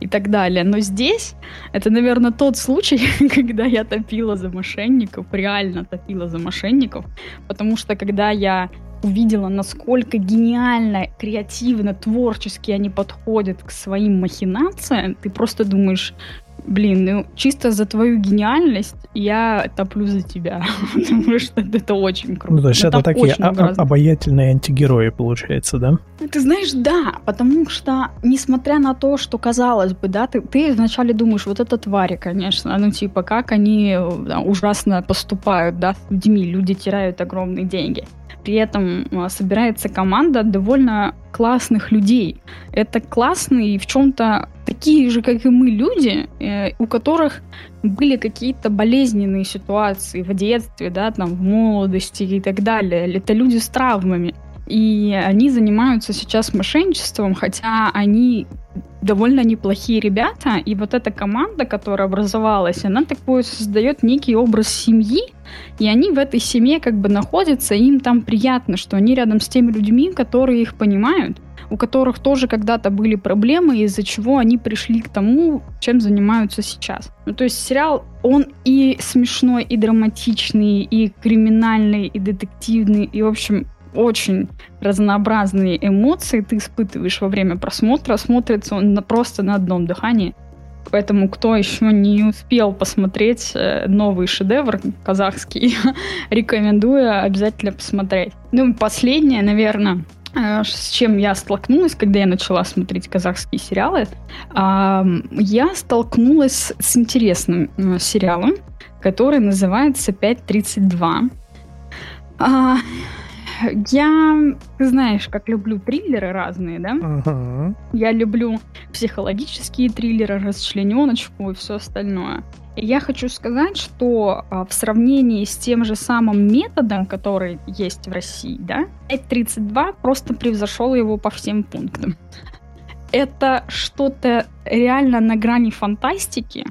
и так далее. Но здесь это, наверное, тот случай, когда я топила за мошенников, реально топила за мошенников, потому что когда я увидела, насколько гениально, креативно, творчески они подходят к своим махинациям, ты просто думаешь, блин, ну чисто за твою гениальность я топлю за тебя, потому что это очень круто. Ну, то есть Ну, это такие а- обаятельные антигерои, получается, да? Ну, Ты знаешь, да, потому что, несмотря на то, что казалось бы, да, ты, ты вначале думаешь, вот это твари, конечно, ну типа, как они э, да, ужасно поступают, да, с людьми, люди теряют огромные деньги. При этом э, собирается команда довольно классных людей. Это классные в чем-то такие же, как и мы, люди, э, у которых были какие-то болезненные ситуации в детстве, да, там, в молодости и так далее. Это люди с травмами. И они занимаются сейчас мошенничеством, хотя они довольно неплохие ребята. И вот эта команда, которая образовалась, она такой создает некий образ семьи, и они в этой семье как бы находятся, и им там приятно, что они рядом с теми людьми, которые их понимают, у которых тоже когда-то были проблемы, из-за чего они пришли к тому, чем занимаются сейчас. Ну, то есть сериал, он и смешной, и драматичный, и криминальный, и детективный, и, в общем, очень разнообразные эмоции ты испытываешь во время просмотра. Смотрится он на, просто на одном дыхании. Поэтому, кто еще не успел посмотреть э, новый шедевр казахский, рекомендую обязательно посмотреть. Ну, последнее, наверное, э, с чем я столкнулась, когда я начала смотреть казахские сериалы, я столкнулась с интересным э, сериалом, который называется «5.32». Я, ты знаешь, как люблю триллеры разные, да? Ага. Я люблю психологические триллеры, расчлененочку и все остальное. И я хочу сказать, что а, в сравнении с тем же самым методом, который есть в России, да, 5.32 просто превзошел его по всем пунктам. Это что-то реально на грани фантастики,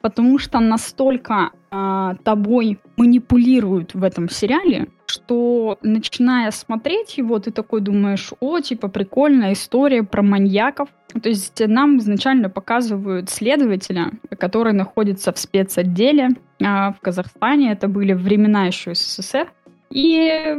потому что настолько а, тобой манипулируют в этом сериале, что начиная смотреть его, ты такой думаешь, о, типа прикольная история про маньяков. То есть нам изначально показывают следователя, который находится в спецотделе а, в Казахстане. Это были времена еще СССР. И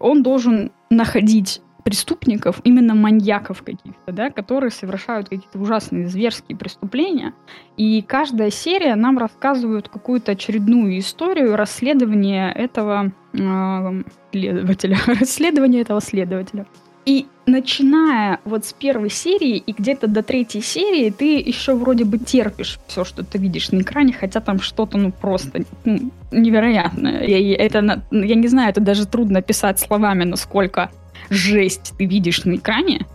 он должен находить преступников, именно маньяков каких-то, да, которые совершают какие-то ужасные зверские преступления. И каждая серия нам рассказывает какую-то очередную историю расследования этого следователя, расследования этого следователя. И начиная вот с первой серии и где-то до третьей серии ты еще вроде бы терпишь все, что ты видишь на экране, хотя там что-то ну просто ну, невероятное. Я, это, я не знаю, это даже трудно писать словами, насколько жесть ты видишь на экране.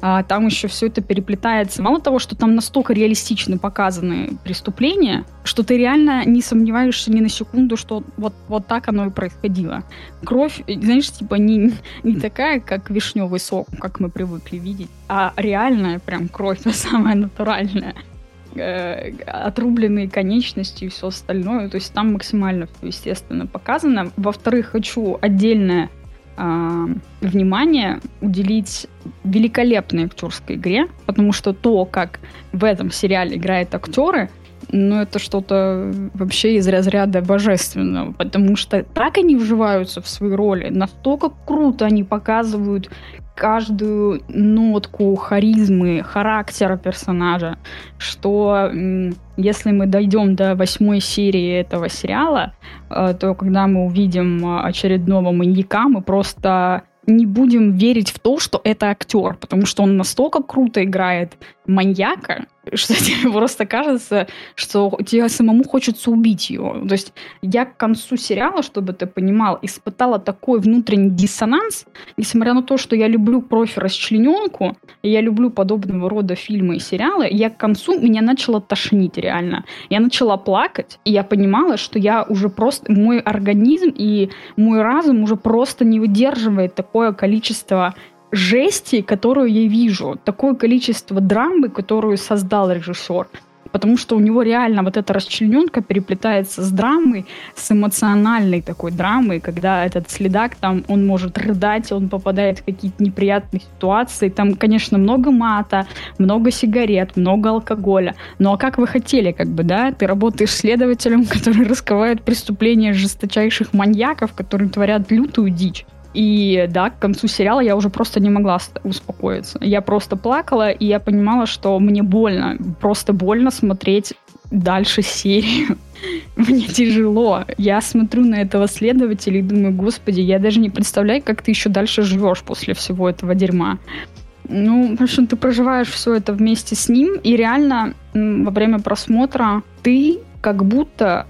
А, там еще все это переплетается. Мало того, что там настолько реалистично показаны преступления, что ты реально не сомневаешься ни на секунду, что вот, вот так оно и происходило. Кровь, э, знаешь, типа не, не такая, как вишневый сок, как мы привыкли видеть, а реальная прям кровь, самая натуральная э, отрубленные конечности и все остальное. То есть там максимально все, естественно, показано. Во-вторых, хочу отдельное а, внимание уделить великолепной актерской игре, потому что то, как в этом сериале играют актеры, ну, это что-то вообще из разряда божественного, потому что так они вживаются в свои роли, настолько круто они показывают каждую нотку харизмы, характера персонажа, что если мы дойдем до восьмой серии этого сериала, э, то когда мы увидим э, очередного маньяка, мы просто не будем верить в то, что это актер, потому что он настолько круто играет маньяка, что тебе просто кажется, что тебе самому хочется убить его. То есть я к концу сериала, чтобы ты понимал, испытала такой внутренний диссонанс, несмотря на то, что я люблю кровь и расчлененку, я люблю подобного рода фильмы и сериалы, я к концу меня начала тошнить реально. Я начала плакать, и я понимала, что я уже просто... Мой организм и мой разум уже просто не выдерживает такое количество жести, которую я вижу, такое количество драмы, которую создал режиссер. Потому что у него реально вот эта расчлененка переплетается с драмой, с эмоциональной такой драмой, когда этот следак там, он может рыдать, он попадает в какие-то неприятные ситуации. Там, конечно, много мата, много сигарет, много алкоголя. Ну а как вы хотели, как бы, да? Ты работаешь следователем, который раскрывает преступления жесточайших маньяков, которые творят лютую дичь. И да, к концу сериала я уже просто не могла успокоиться. Я просто плакала, и я понимала, что мне больно, просто больно смотреть дальше серию. Мне тяжело. Я смотрю на этого следователя и думаю, господи, я даже не представляю, как ты еще дальше живешь после всего этого дерьма. Ну, в общем, ты проживаешь все это вместе с ним, и реально во время просмотра ты как будто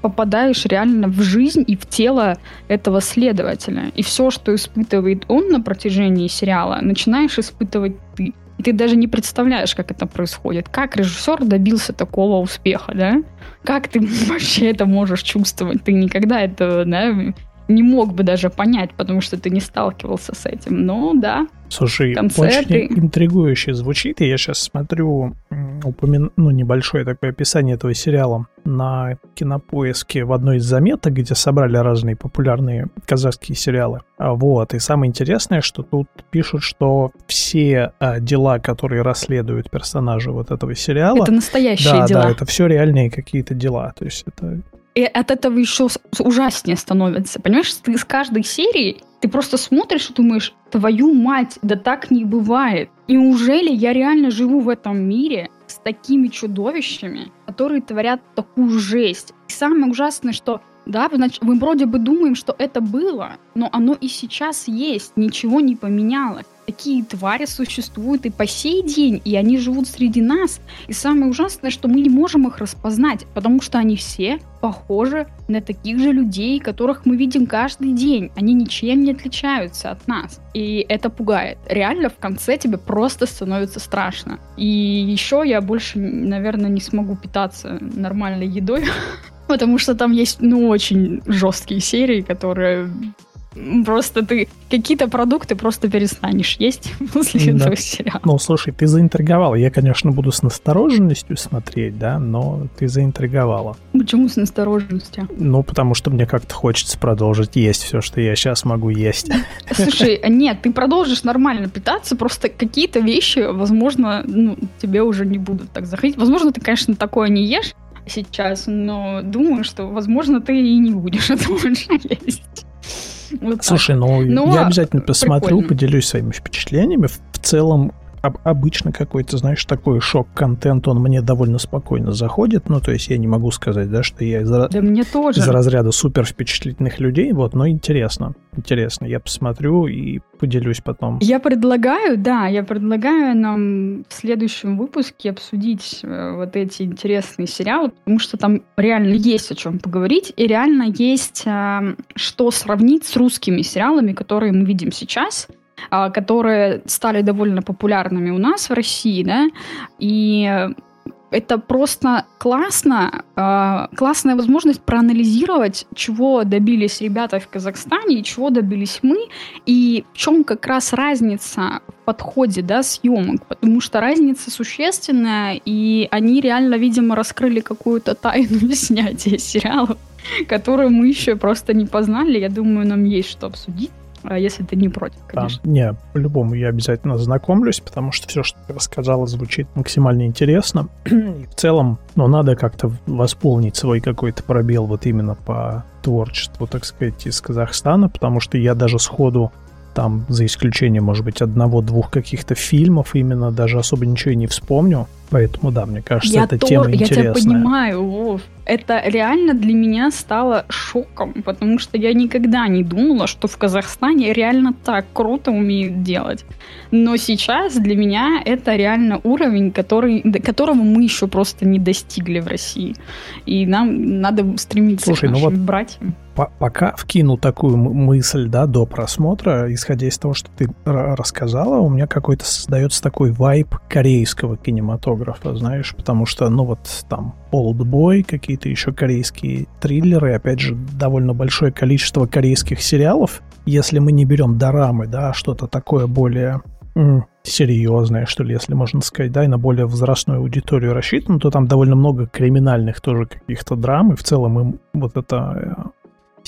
попадаешь реально в жизнь и в тело этого следователя. И все, что испытывает он на протяжении сериала, начинаешь испытывать ты. И ты даже не представляешь, как это происходит. Как режиссер добился такого успеха, да? Как ты вообще это можешь чувствовать? Ты никогда этого, да, не мог бы даже понять, потому что ты не сталкивался с этим. Но да, Слушай, концерты. очень интригующе звучит. И я сейчас смотрю упомя... ну, небольшое такое описание этого сериала на кинопоиске в одной из заметок, где собрали разные популярные казахские сериалы. А вот. И самое интересное, что тут пишут, что все а, дела, которые расследуют персонажи вот этого сериала... Это настоящие да, дела. Да, это все реальные какие-то дела. То есть это и от этого еще ужаснее становится. Понимаешь, ты с каждой серии ты просто смотришь и думаешь, твою мать, да так не бывает. И неужели я реально живу в этом мире с такими чудовищами, которые творят такую жесть? И самое ужасное, что да, значит, мы вроде бы думаем, что это было, но оно и сейчас есть, ничего не поменялось такие твари существуют и по сей день, и они живут среди нас. И самое ужасное, что мы не можем их распознать, потому что они все похожи на таких же людей, которых мы видим каждый день. Они ничем не отличаются от нас. И это пугает. Реально в конце тебе просто становится страшно. И еще я больше, наверное, не смогу питаться нормальной едой, потому что там есть, ну, очень жесткие серии, которые Просто ты какие-то продукты просто перестанешь есть после да. этого сериала. Ну, слушай, ты заинтриговала. Я, конечно, буду с настороженностью смотреть, да, но ты заинтриговала. Почему с настороженностью? Ну, потому что мне как-то хочется продолжить есть все, что я сейчас могу есть. Слушай, нет, ты продолжишь нормально питаться, просто какие-то вещи, возможно, ну, тебе уже не будут так заходить. Возможно, ты, конечно, такое не ешь сейчас, но думаю, что, возможно, ты и не будешь это больше есть. Вот Слушай, ну Но я обязательно посмотрю, прикольно. поделюсь своими впечатлениями. В целом, об, обычно какой-то, знаешь, такой шок-контент, он мне довольно спокойно заходит. Ну, то есть я не могу сказать, да, что я из, да мне тоже. из разряда супер впечатлительных людей, вот, но интересно. Интересно. Я посмотрю и поделюсь потом. Я предлагаю, да, я предлагаю нам в следующем выпуске обсудить э, вот эти интересные сериалы, потому что там реально есть о чем поговорить, и реально есть э, что сравнить с русскими сериалами, которые мы видим сейчас. А, которые стали довольно популярными у нас в России, да, и это просто классно, а, классная возможность проанализировать, чего добились ребята в Казахстане и чего добились мы, и в чем как раз разница в подходе, да, съемок, потому что разница существенная, и они реально, видимо, раскрыли какую-то тайну снятия сериалов, которую мы еще просто не познали. Я думаю, нам есть что обсудить. А если ты не против, конечно. Да, не, по-любому я обязательно знакомлюсь, потому что все, что ты рассказала, звучит максимально интересно. И в целом, ну, надо как-то восполнить свой какой-то пробел вот именно по творчеству, так сказать, из Казахстана, потому что я даже сходу там, за исключением, может быть, одного-двух каких-то фильмов, именно даже особо ничего и не вспомню. Поэтому, да, мне кажется, я эта то, тема интересная. Я тебя понимаю, Вов. Это реально для меня стало шоком, потому что я никогда не думала, что в Казахстане реально так круто умеют делать. Но сейчас для меня это реально уровень, который, которого мы еще просто не достигли в России. И нам надо стремиться Слушай, к нашим ну вот братьям пока вкину такую мысль, да, до просмотра, исходя из того, что ты рассказала, у меня какой-то создается такой вайб корейского кинематографа, знаешь, потому что, ну вот там Old какие-то еще корейские триллеры, опять же, довольно большое количество корейских сериалов, если мы не берем дорамы, да, а что-то такое более серьезное, что ли, если можно сказать, да, и на более возрастную аудиторию рассчитано, то там довольно много криминальных тоже каких-то драм, и в целом им вот это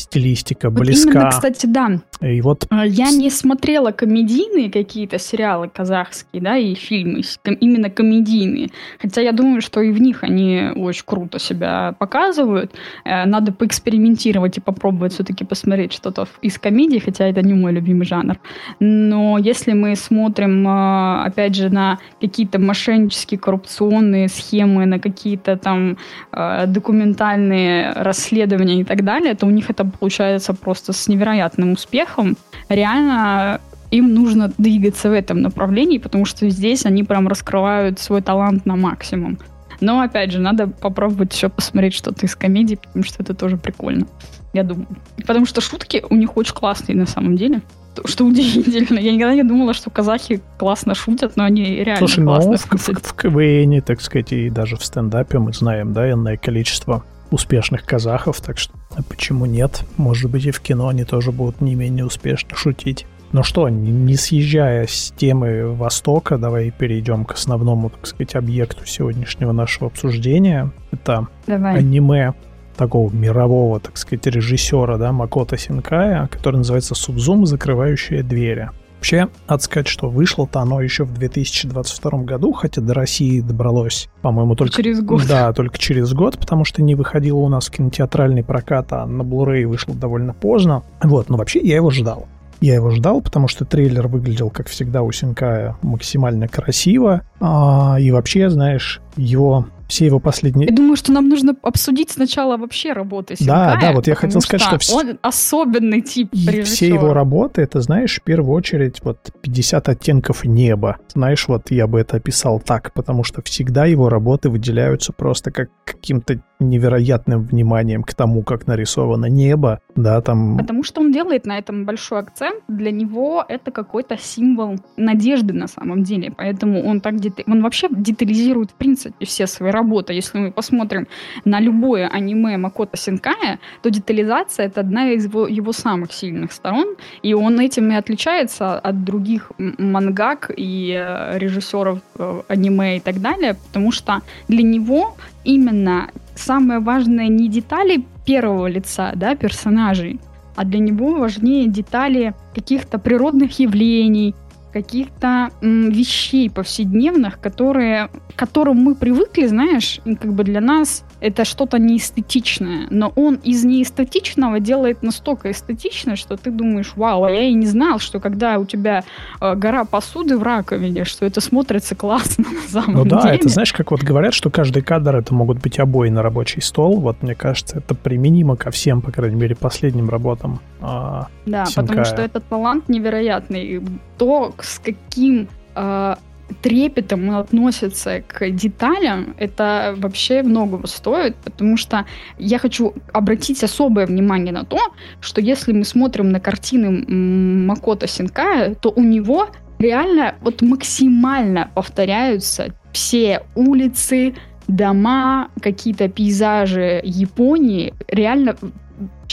стилистика близка. Именно, кстати, да. И вот... А, я не смотрела комедийные какие-то сериалы казахские, да, и фильмы, именно комедийные. Хотя я думаю, что и в них они очень круто себя показывают. Э, надо поэкспериментировать и попробовать все-таки посмотреть что-то из комедии, хотя это не мой любимый жанр. Но если мы смотрим, э, опять же, на какие-то мошеннические коррупционные схемы, на какие-то там э, документальные расследования и так далее, то у них это получается просто с невероятным успехом. Реально им нужно двигаться в этом направлении, потому что здесь они прям раскрывают свой талант на максимум. Но, опять же, надо попробовать еще посмотреть что-то из комедии, потому что это тоже прикольно, я думаю. Потому что шутки у них очень классные на самом деле. Что удивительно. Я никогда не думала, что казахи классно шутят, но они реально Слушай, ну, классно ну, в, в, в КВН, так сказать, и даже в стендапе мы знаем, да, иное количество успешных казахов, так что а почему нет? Может быть, и в кино они тоже будут не менее успешно шутить. Ну что, не съезжая с темы Востока, давай перейдем к основному, так сказать, объекту сегодняшнего нашего обсуждения. Это давай. аниме такого мирового, так сказать, режиссера, да, Макото Синкая, который называется «Судзум. Закрывающие двери». Вообще, надо сказать, что вышло-то оно еще в 2022 году, хотя до России добралось, по-моему, только... Через год. Да, только через год, потому что не выходило у нас кинотеатральный прокат, а на Blu-ray вышло довольно поздно. Вот, но вообще я его ждал. Я его ждал, потому что трейлер выглядел, как всегда, у Синкая максимально красиво. А, и вообще, знаешь, его все его последние... Я думаю, что нам нужно обсудить сначала вообще работы Синкая. Да, да, вот я хотел сказать, что... что он особенный тип режиссера. Все его работы, это, знаешь, в первую очередь, вот 50 оттенков неба. Знаешь, вот я бы это описал так, потому что всегда его работы выделяются просто как каким-то невероятным вниманием к тому, как нарисовано небо, да, там... Потому что он делает на этом большой акцент. Для него это какой-то символ надежды на самом деле. Поэтому он так... Дет... Он вообще детализирует, в принципе, все свои работа. Если мы посмотрим на любое аниме Макото Синкая, то детализация — это одна из его, его самых сильных сторон, и он этим и отличается от других мангак и э, режиссеров э, аниме и так далее, потому что для него именно самое важное не детали первого лица, да, персонажей, а для него важнее детали каких-то природных явлений, каких-то вещей повседневных, которые, к которым мы привыкли, знаешь, как бы для нас это что-то неэстетичное, но он из неэстетичного делает настолько эстетично, что ты думаешь, вау, а я и не знал, что когда у тебя э, гора посуды в раковине, что это смотрится классно на самом ну, деле. Ну да, это знаешь, как вот говорят, что каждый кадр это могут быть обои на рабочий стол, вот мне кажется, это применимо ко всем, по крайней мере, последним работам. Э, да, Синкая. потому что это талант невероятный. То, с каким э, трепетом относится к деталям, это вообще многого стоит, потому что я хочу обратить особое внимание на то, что если мы смотрим на картины Макото Синкая, то у него реально вот максимально повторяются все улицы, дома, какие-то пейзажи Японии, реально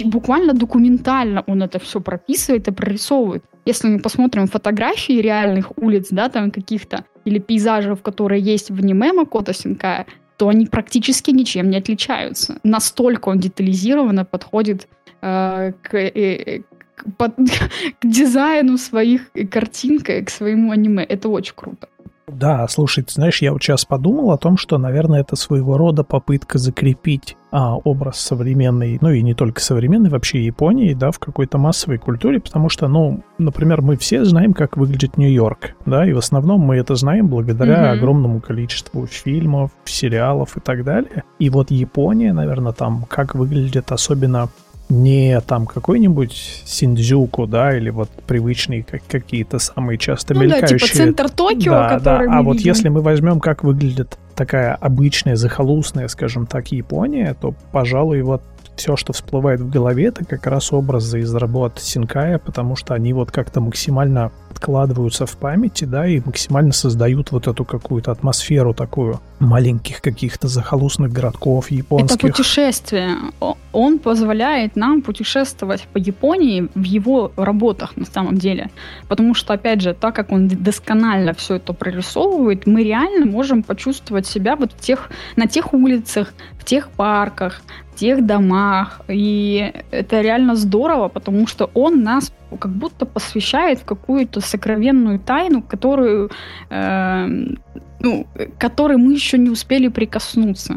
буквально документально он это все прописывает и прорисовывает. Если мы посмотрим фотографии реальных улиц, да, там каких-то, или пейзажев, которые есть в аниме Макото Синкая, то они практически ничем не отличаются. Настолько он детализированно подходит э, к, э, к, под, к дизайну своих картин, к своему аниме. Это очень круто. Да, слушай, ты знаешь, я вот сейчас подумал о том, что, наверное, это своего рода попытка закрепить а, образ современной, ну и не только современной, вообще Японии, да, в какой-то массовой культуре, потому что, ну, например, мы все знаем, как выглядит Нью-Йорк, да, и в основном мы это знаем благодаря mm-hmm. огромному количеству фильмов, сериалов и так далее. И вот Япония, наверное, там, как выглядит особенно не там какой-нибудь Синдзюку, да, или вот привычные как, какие-то самые часто ну, мелькающие. Да, типа центр Токио, да, который да. А вот если мы возьмем, как выглядит такая обычная, захолустная, скажем так, Япония, то, пожалуй, вот все, что всплывает в голове, это как раз образы из работ Синкая, потому что они вот как-то максимально откладываются в памяти, да, и максимально создают вот эту какую-то атмосферу такую маленьких каких-то захолустных городков японских. Это путешествие. он позволяет нам путешествовать по Японии в его работах на самом деле. Потому что, опять же, так как он досконально все это прорисовывает, мы реально можем почувствовать себя вот в тех, на тех улицах, тех парках, тех домах. И это реально здорово, потому что он нас как будто посвящает в какую-то сокровенную тайну, которую, э, ну, которой мы еще не успели прикоснуться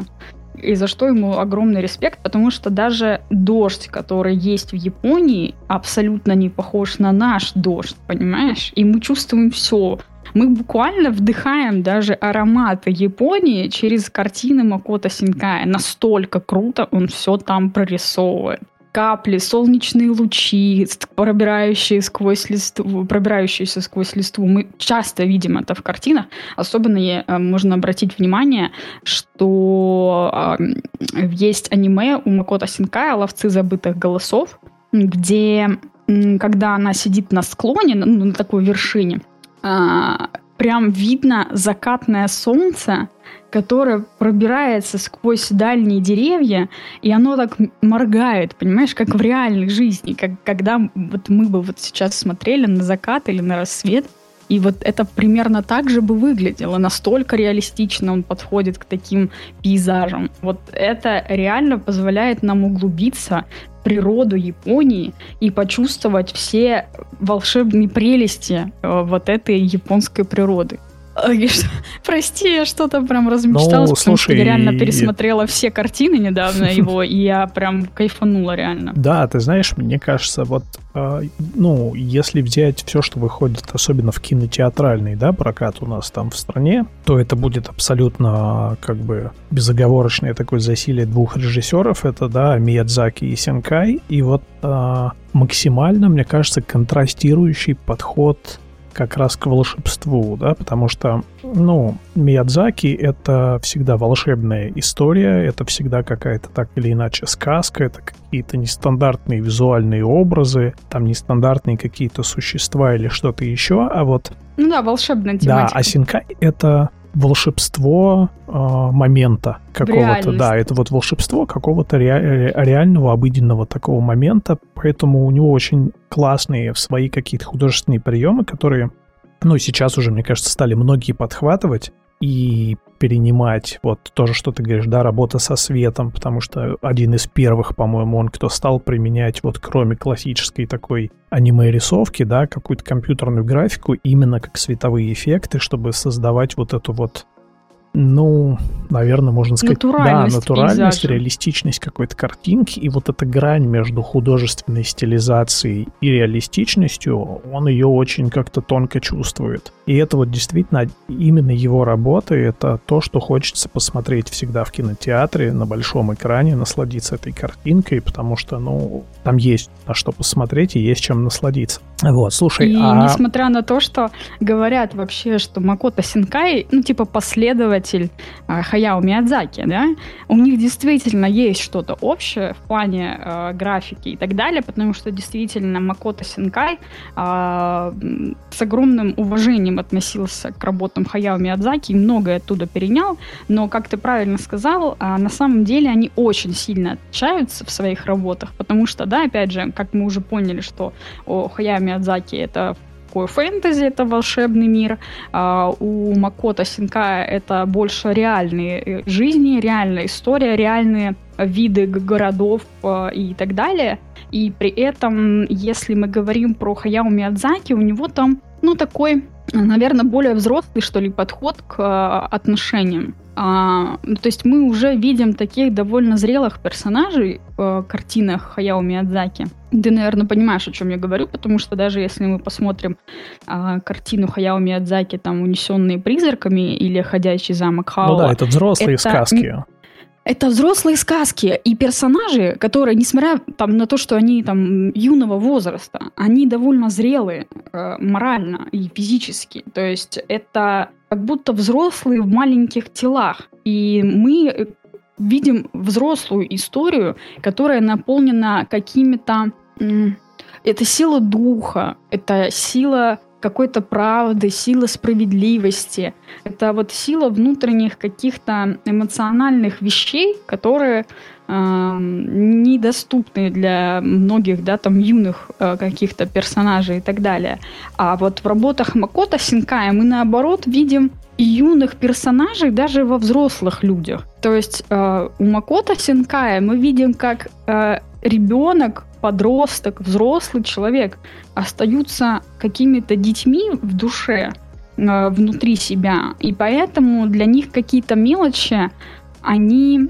и за что ему огромный респект, потому что даже дождь, который есть в Японии, абсолютно не похож на наш дождь, понимаешь? И мы чувствуем все. Мы буквально вдыхаем даже ароматы Японии через картины Макото Синкая. Настолько круто он все там прорисовывает капли, солнечные лучи, пробирающие сквозь листву, пробирающиеся сквозь листву. Мы часто видим это в картинах. Особенно э, можно обратить внимание, что э, есть аниме у Макото Синкая «Ловцы забытых голосов», где, когда она сидит на склоне, на, на такой вершине, э, прям видно закатное солнце, которое пробирается сквозь дальние деревья, и оно так моргает, понимаешь, как в реальной жизни, как когда вот мы бы вот сейчас смотрели на закат или на рассвет, и вот это примерно так же бы выглядело. Настолько реалистично он подходит к таким пейзажам. Вот это реально позволяет нам углубиться в природу Японии и почувствовать все волшебные прелести э, вот этой японской природы. Прости, я что-то прям размечталась, ну, потому что я реально пересмотрела все картины недавно его, и я прям кайфанула реально. Да, ты знаешь, мне кажется, вот, э, ну, если взять все, что выходит, особенно в кинотеатральный, да, прокат у нас там в стране, то это будет абсолютно, как бы, безоговорочное такое засилие двух режиссеров, это, да, Миядзаки и Сенкай, и вот э, максимально, мне кажется, контрастирующий подход как раз к волшебству, да, потому что, ну, Миядзаки — это всегда волшебная история, это всегда какая-то так или иначе сказка, это какие-то нестандартные визуальные образы, там нестандартные какие-то существа или что-то еще, а вот... Ну да, волшебная тематика. Да, а Синкай — это волшебство э, момента какого-то. Да, это вот волшебство какого-то ре- реального, обыденного такого момента. Поэтому у него очень классные свои какие-то художественные приемы, которые, ну, сейчас уже, мне кажется, стали многие подхватывать и перенимать. Вот тоже, что ты говоришь, да, работа со светом, потому что один из первых, по-моему, он кто стал применять вот кроме классической такой аниме-рисовки, да, какую-то компьютерную графику именно как световые эффекты, чтобы создавать вот эту вот ну, наверное, можно сказать, натуральность да, натуральность, пейзажа. реалистичность какой-то картинки, и вот эта грань между художественной стилизацией и реалистичностью, он ее очень как-то тонко чувствует. И это вот действительно именно его работа, это то, что хочется посмотреть всегда в кинотеатре, на большом экране, насладиться этой картинкой, потому что, ну, там есть на что посмотреть и есть чем насладиться. Вот, слушай, и а... несмотря на то, что говорят вообще, что Макото Синкай, ну, типа, последователь э, Хаяо Миядзаки, да, у них действительно есть что-то общее в плане э, графики и так далее, потому что действительно Макото Синкай э, с огромным уважением относился к работам Хаяо Миядзаки и многое оттуда перенял, но, как ты правильно сказал, э, на самом деле они очень сильно отличаются в своих работах, потому что, да, опять же, как мы уже поняли, что у Хаяо Миядзаки это такое фэнтези, это волшебный мир. А у Макото Синкая это больше реальные э, жизни, реальная история, реальные виды городов э, и так далее. И при этом, если мы говорим про Хаяо Миядзаки, у него там, ну, такой, наверное, более взрослый, что ли, подход к э, отношениям. А, то есть мы уже видим таких довольно зрелых персонажей в картинах Хаяо Миядзаки. Ты, наверное, понимаешь, о чем я говорю, потому что даже если мы посмотрим а, картину Хаяо Миядзаки, там, «Унесенные призраками» или «Ходячий замок Хао», Ну да, это взрослые это... сказки. Это взрослые сказки и персонажи, которые, несмотря там, на то, что они там юного возраста, они довольно зрелые э, морально и физически. То есть это как будто взрослые в маленьких телах. И мы э, видим взрослую историю, которая наполнена какими-то... Это сила духа, это сила какой-то правды, сила справедливости. Это вот сила внутренних каких-то эмоциональных вещей, которые недоступны для многих, да, там, юных э, каких-то персонажей и так далее. А вот в работах Макота Синкая мы, наоборот, видим юных персонажей даже во взрослых людях. То есть э, у Макота Синкая мы видим, как э, ребенок подросток, взрослый человек остаются какими-то детьми в душе, э, внутри себя. И поэтому для них какие-то мелочи, они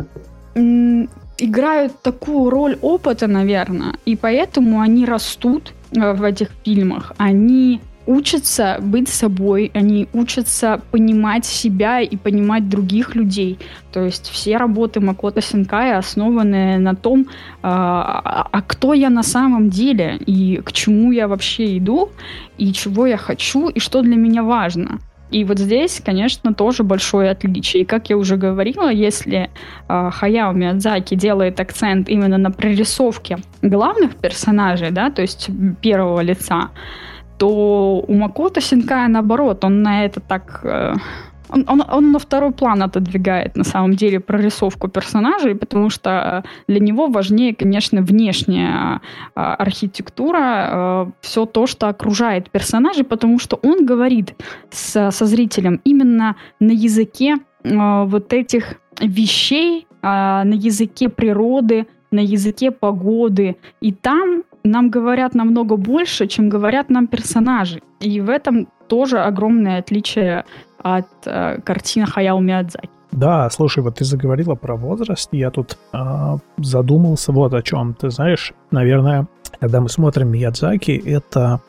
играют такую роль опыта, наверное, и поэтому они растут э, в этих фильмах. Они учатся быть собой, они учатся понимать себя и понимать других людей. То есть все работы Макото Синкая основаны на том, а, а кто я на самом деле, и к чему я вообще иду, и чего я хочу, и что для меня важно. И вот здесь, конечно, тоже большое отличие. И как я уже говорила, если э, Хаяо Миядзаки делает акцент именно на прорисовке главных персонажей, да, то есть первого лица, то у Макото Синкая наоборот, он на это так... Э, он, он, он на второй план отодвигает на самом деле прорисовку персонажей, потому что для него важнее, конечно, внешняя э, архитектура, э, все то, что окружает персонажей, потому что он говорит с, со зрителем именно на языке вот этих вещей, на языке природы, на языке погоды. И там нам говорят намного больше, чем говорят нам персонажи. И в этом тоже огромное отличие от э, картины Хаяо Миядзаки. Да, слушай, вот ты заговорила про возраст, я тут э, задумался вот о чем. Ты знаешь, наверное, когда мы смотрим Миядзаки, это,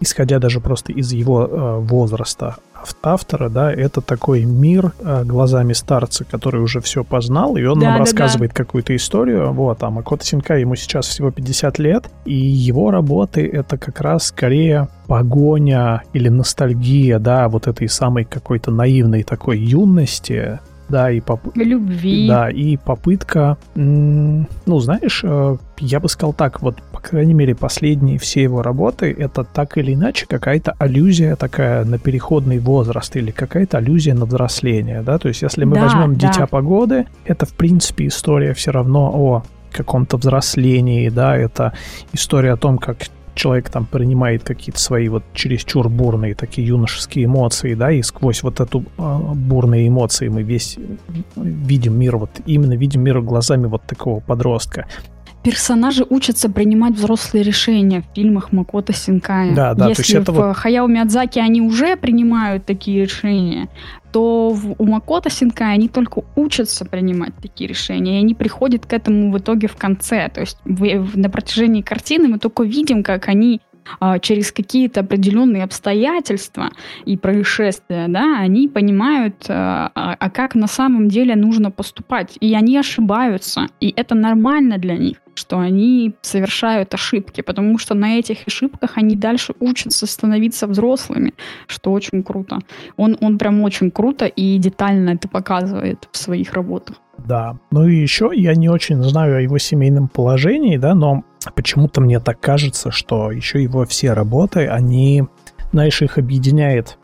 исходя даже просто из его э, возраста, автора, да, это такой мир э, глазами старца, который уже все познал, и он да, нам да, рассказывает да. какую-то историю. Вот, а Макото Синка ему сейчас всего 50 лет, и его работы это как раз скорее погоня или ностальгия, да, вот этой самой какой-то наивной такой юности, да, и поп... Любви. Да, и попытка, ну, знаешь, э, я бы сказал так, вот, по крайней мере, последние все его работы, это так или иначе какая-то аллюзия такая на переходный возраст или какая-то аллюзия на взросление, да, то есть если мы да, возьмем да. «Дитя погоды», это, в принципе, история все равно о каком-то взрослении, да, это история о том, как человек там принимает какие-то свои вот чересчур бурные такие юношеские эмоции, да, и сквозь вот эту э, бурные эмоции мы весь видим мир, вот именно видим мир глазами вот такого подростка персонажи учатся принимать взрослые решения в фильмах Макото Синкая. Да, да, Если в вот... Хаяо Миядзаки они уже принимают такие решения, то в, у Макото Синкая они только учатся принимать такие решения, и они приходят к этому в итоге в конце. То есть в, в, на протяжении картины мы только видим, как они через какие-то определенные обстоятельства и происшествия, да, они понимают, а, а, а как на самом деле нужно поступать. И они ошибаются. И это нормально для них что они совершают ошибки, потому что на этих ошибках они дальше учатся становиться взрослыми, что очень круто. Он, он прям очень круто и детально это показывает в своих работах. Да. Ну и еще я не очень знаю о его семейном положении, да, но почему-то мне так кажется, что еще его все работы, они, знаешь, их объединяет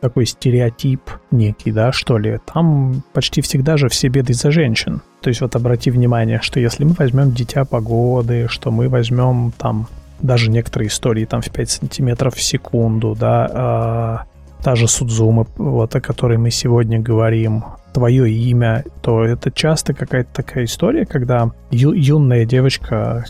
такой стереотип некий, да, что ли. Там почти всегда же все беды за женщин. То есть вот обрати внимание, что если мы возьмем «Дитя погоды», что мы возьмем там даже некоторые истории там в 5 сантиметров в секунду, да, э, та же Судзума, вот о которой мы сегодня говорим, твое имя, то это часто какая-то такая история, когда ю- юная девочка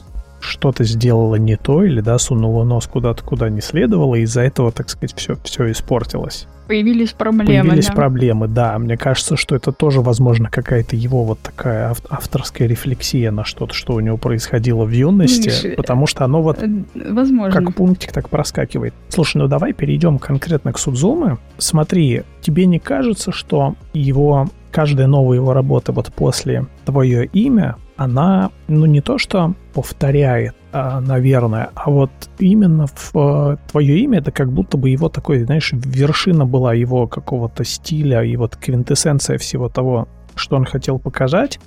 что-то сделала не то или, да, сунула нос куда-то, куда не следовало, и из-за этого, так сказать, все, все испортилось. Появились проблемы. Появились да. проблемы, да. Мне кажется, что это тоже, возможно, какая-то его вот такая авторская рефлексия на что-то, что у него происходило в юности, Миш, потому что оно вот э, возможно. как пунктик так проскакивает. Слушай, ну давай перейдем конкретно к Судзуме. Смотри, тебе не кажется, что его каждая новая его работа вот после «Твое имя», она, ну, не то что повторяет, а, наверное, а вот именно в а, твое имя это как будто бы его такой, знаешь, вершина была его какого-то стиля и вот квинтэссенция всего того, что он хотел показать.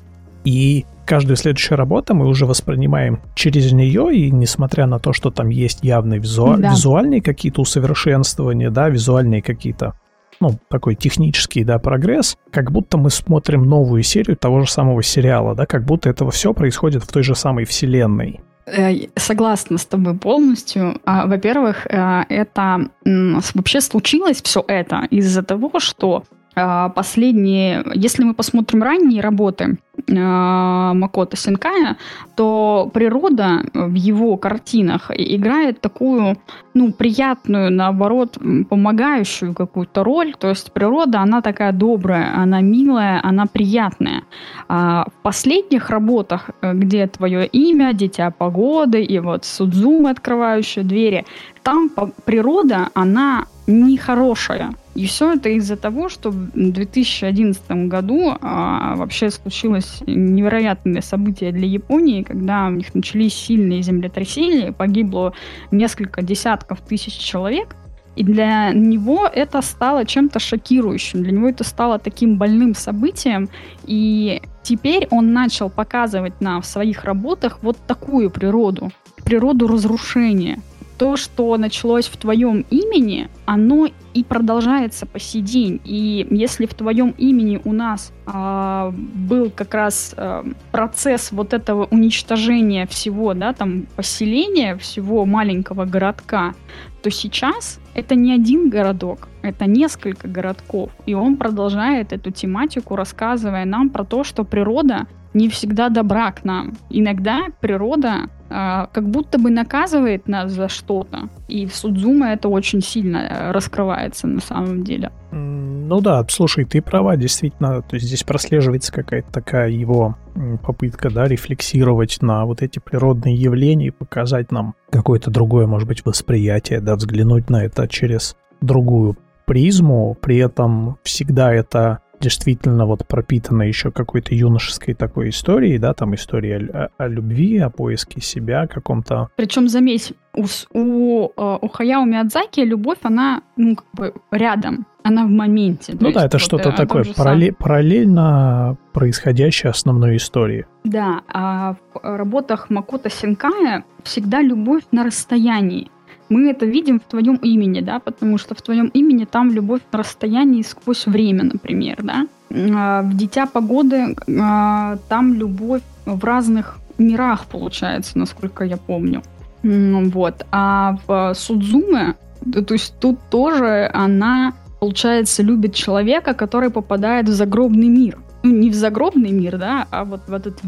И каждую следующую работу мы уже воспринимаем через нее, и несмотря на то, что там есть явные визу... да. визуальные какие-то усовершенствования, да, визуальные какие-то ну, такой технический, да, прогресс, как будто мы смотрим новую серию того же самого сериала, да, как будто этого все происходит в той же самой вселенной. Э, согласна с тобой полностью. А, во-первых, э, это вообще случилось все это из-за того, что а, последние, если мы посмотрим ранние работы Макота Синкая, то природа в его картинах играет такую, ну, приятную, наоборот, помогающую какую-то роль. То есть природа, она такая добрая, она милая, она приятная. А в последних работах, где твое имя, Дитя погоды и вот Судзумы, открывающие двери, там природа, она нехорошая. И все это из-за того, что в 2011 году а, вообще случилось невероятное событие для Японии, когда у них начались сильные землетрясения, погибло несколько десятков тысяч человек. И для него это стало чем-то шокирующим, для него это стало таким больным событием. И теперь он начал показывать нам в своих работах вот такую природу, природу разрушения то, что началось в твоем имени, оно и продолжается по сей день. И если в твоем имени у нас э, был как раз э, процесс вот этого уничтожения всего, да, там поселения, всего маленького городка, то сейчас это не один городок, это несколько городков. И он продолжает эту тематику, рассказывая нам про то, что природа не всегда добра к нам. Иногда природа э, как будто бы наказывает нас за что-то. И в Судзуме это очень сильно э, раскрывается на самом деле. Ну да, слушай, ты права, действительно. То есть здесь прослеживается какая-то такая его попытка, да, рефлексировать на вот эти природные явления и показать нам какое-то другое, может быть, восприятие, да, взглянуть на это через другую призму, при этом всегда это действительно вот пропитана еще какой-то юношеской такой историей, да, там история о, о любви, о поиске себя, каком-то... Причем, заметь, у, у, э, у Хаяо Миядзаки любовь, она, ну, как бы рядом, она в моменте. Ну да, это вот что-то такое параллель, параллельно происходящей основной истории. Да, а в работах Макота Синкая всегда любовь на расстоянии мы это видим в твоем имени, да, потому что в твоем имени там любовь на расстоянии сквозь время, например, да. А, в «Дитя погоды» а, там любовь в разных мирах получается, насколько я помню. Вот. А в Судзуме, то есть тут тоже она, получается, любит человека, который попадает в загробный мир не в загробный мир, да, а вот в этот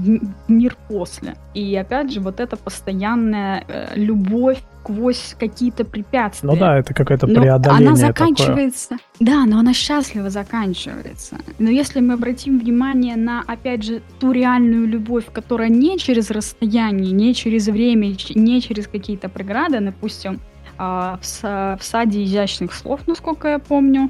мир после. И опять же, вот эта постоянная э, любовь сквозь какие-то препятствия. Ну да, это какое-то преодоление. Она заканчивается. Такое. Да, но она счастливо заканчивается. Но если мы обратим внимание на, опять же, ту реальную любовь, которая не через расстояние, не через время, не через какие-то преграды, допустим, а, в, в саде изящных слов, насколько я помню.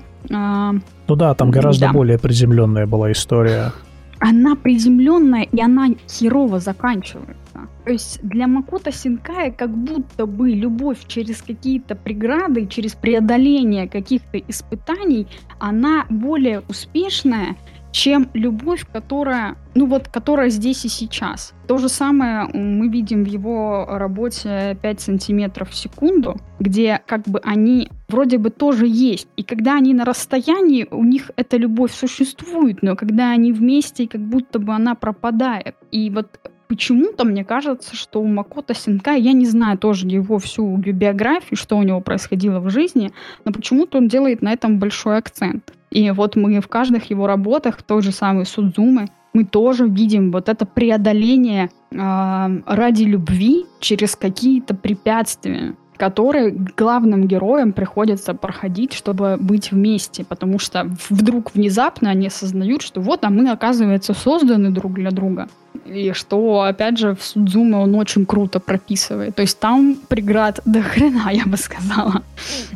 Ну да, там гораздо да. более приземленная была история. Она приземленная, и она херово заканчивается. То есть для Макота Синкая как будто бы любовь через какие-то преграды, через преодоление каких-то испытаний, она более успешная, чем любовь, которая, ну вот, которая здесь и сейчас. То же самое мы видим в его работе 5 сантиметров в секунду, где как бы они вроде бы тоже есть. И когда они на расстоянии, у них эта любовь существует, но когда они вместе, как будто бы она пропадает. И вот почему-то мне кажется, что у Макота Синка, я не знаю тоже его всю биографию, что у него происходило в жизни, но почему-то он делает на этом большой акцент. И вот мы в каждых его работах, той же самой Судзумы, мы тоже видим вот это преодоление э, ради любви через какие-то препятствия которые главным героям приходится проходить, чтобы быть вместе, потому что вдруг внезапно они осознают, что вот, а мы, оказывается, созданы друг для друга. И что, опять же, в Судзуме он очень круто прописывает. То есть там преград до хрена, я бы сказала,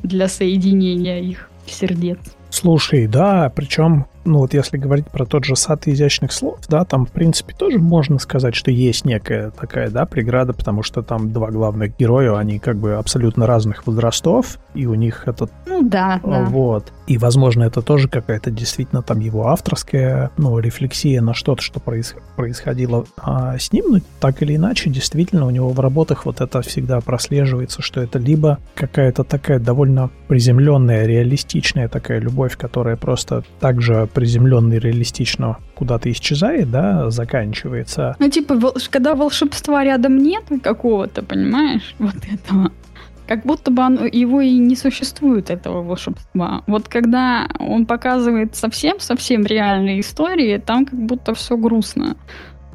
для соединения их сердец. Слушай, да, причем ну вот если говорить про тот же сад изящных слов, да, там, в принципе, тоже можно сказать, что есть некая такая, да, преграда, потому что там два главных героя, они как бы абсолютно разных возрастов, и у них этот... Ну да, да. Вот. И, возможно, это тоже какая-то действительно там его авторская, ну, рефлексия на что-то, что проис... происходило а с ним, но так или иначе, действительно, у него в работах вот это всегда прослеживается, что это либо какая-то такая довольно приземленная, реалистичная такая любовь, которая просто также приземленно и реалистично куда-то исчезает, да, заканчивается. Ну, типа, когда волшебства рядом нет какого-то, понимаешь, вот этого, как будто бы оно, его и не существует, этого волшебства. Вот когда он показывает совсем-совсем реальные истории, там как будто все грустно.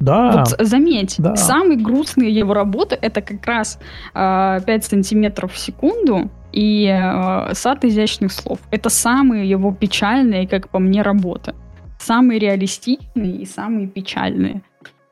Да. Вот заметь, да. самые грустные его работы это как раз э, 5 сантиметров в секунду и э, сад изящных слов. Это самые его печальные, как по мне, работы. Самые реалистичные и самые печальные.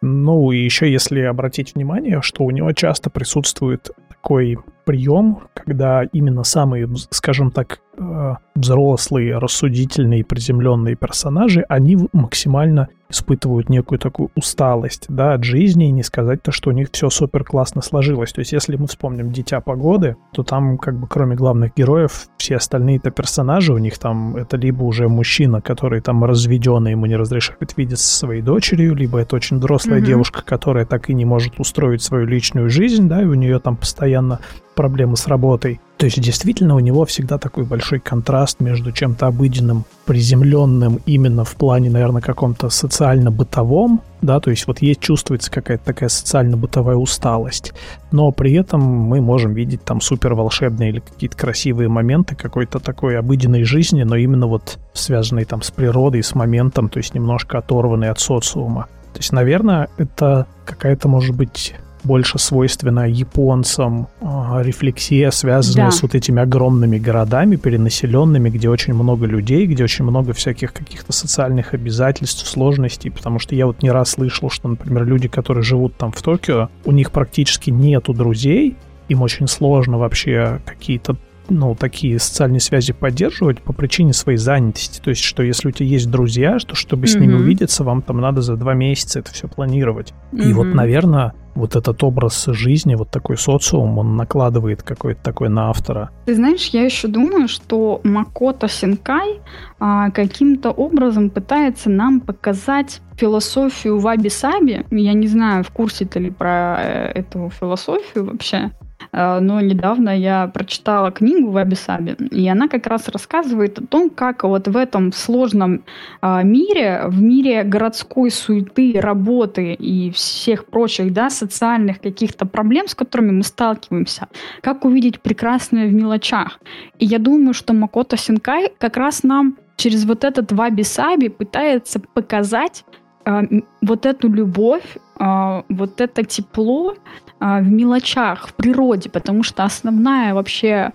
Ну, и еще если обратить внимание, что у него часто присутствует такой прием, когда именно самые, скажем так, э, взрослые, рассудительные, приземленные персонажи, они максимально испытывают некую такую усталость, да, от жизни, и не сказать то, что у них все супер классно сложилось. То есть, если мы вспомним «Дитя погоды», то там, как бы, кроме главных героев, все остальные-то персонажи, у них там, это либо уже мужчина, который там разведенный, ему не разрешают видеться со своей дочерью, либо это очень взрослая mm-hmm. девушка, которая так и не может устроить свою личную жизнь, да, и у нее там постоянно проблемы с работой. То есть действительно у него всегда такой большой контраст между чем-то обыденным, приземленным именно в плане, наверное, каком-то социально-бытовом, да, то есть вот есть, чувствуется какая-то такая социально-бытовая усталость, но при этом мы можем видеть там супер волшебные или какие-то красивые моменты какой-то такой обыденной жизни, но именно вот связанные там с природой, с моментом, то есть немножко оторванные от социума. То есть, наверное, это какая-то, может быть, больше свойственна японцам а, рефлексия, связанная да. с вот этими огромными городами, перенаселенными, где очень много людей, где очень много всяких каких-то социальных обязательств, сложностей, потому что я вот не раз слышал, что, например, люди, которые живут там в Токио, у них практически нету друзей, им очень сложно вообще какие-то ну, такие социальные связи поддерживать по причине своей занятости. То есть, что если у тебя есть друзья, что чтобы mm-hmm. с ними увидеться, вам там надо за два месяца это все планировать. Mm-hmm. И вот, наверное, вот этот образ жизни, вот такой социум, он накладывает какой-то такой на автора. Ты знаешь, я еще думаю, что Макото Синкай а, каким-то образом пытается нам показать философию ваби-саби. Я не знаю, в курсе ты ли про э, эту философию вообще. Э, но недавно я прочитала книгу в Абисабе, и она как раз рассказывает о том, как вот в этом сложном а, мире, в мире городской суеты, работы и всех прочих да, социальных каких-то проблем, с которыми мы сталкиваемся, как увидеть прекрасное в мелочах. И я думаю, что Макото Синкай как раз нам через вот этот ваби-саби пытается показать а, вот эту любовь, а, вот это тепло в мелочах, в природе, потому что основная вообще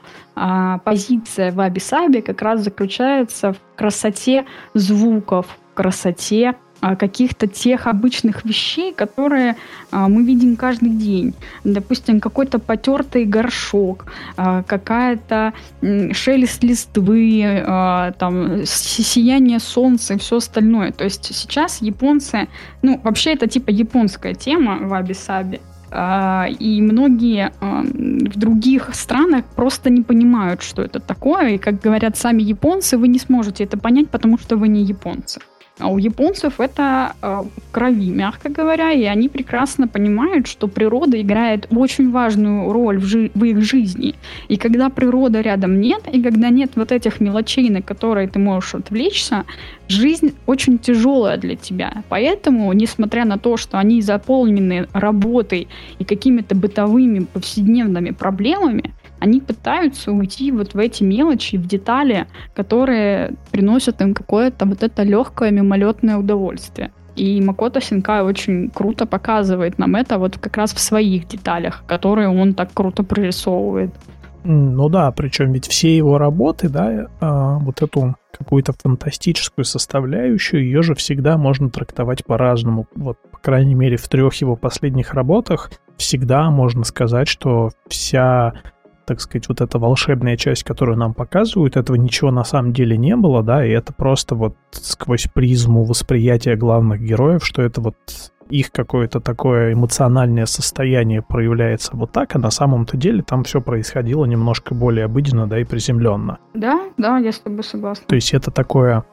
позиция в Абисабе как раз заключается в красоте звуков, в красоте а, каких-то тех обычных вещей, которые а, мы видим каждый день. Допустим, какой-то потертый горшок, а, какая-то шелест листвы, а, там, сияние солнца и все остальное. То есть сейчас японцы, ну, вообще это типа японская тема в Абисабе, а, и многие а, в других странах просто не понимают, что это такое. И, как говорят сами японцы, вы не сможете это понять, потому что вы не японцы. А у японцев это э, крови, мягко говоря, и они прекрасно понимают, что природа играет очень важную роль в, жи- в их жизни. И когда природа рядом нет, и когда нет вот этих мелочей, на которые ты можешь отвлечься, жизнь очень тяжелая для тебя. Поэтому, несмотря на то, что они заполнены работой и какими-то бытовыми повседневными проблемами, они пытаются уйти вот в эти мелочи, в детали, которые приносят им какое-то вот это легкое мимолетное удовольствие. И Макото Синкай очень круто показывает нам это вот как раз в своих деталях, которые он так круто прорисовывает. Ну да, причем ведь все его работы, да, а, вот эту какую-то фантастическую составляющую, ее же всегда можно трактовать по-разному. Вот, по крайней мере, в трех его последних работах всегда можно сказать, что вся так сказать, вот эта волшебная часть, которую нам показывают, этого ничего на самом деле не было, да, и это просто вот сквозь призму восприятия главных героев, что это вот их какое-то такое эмоциональное состояние проявляется вот так, а на самом-то деле там все происходило немножко более обыденно, да, и приземленно. Да, да, я с тобой согласна. То есть это такое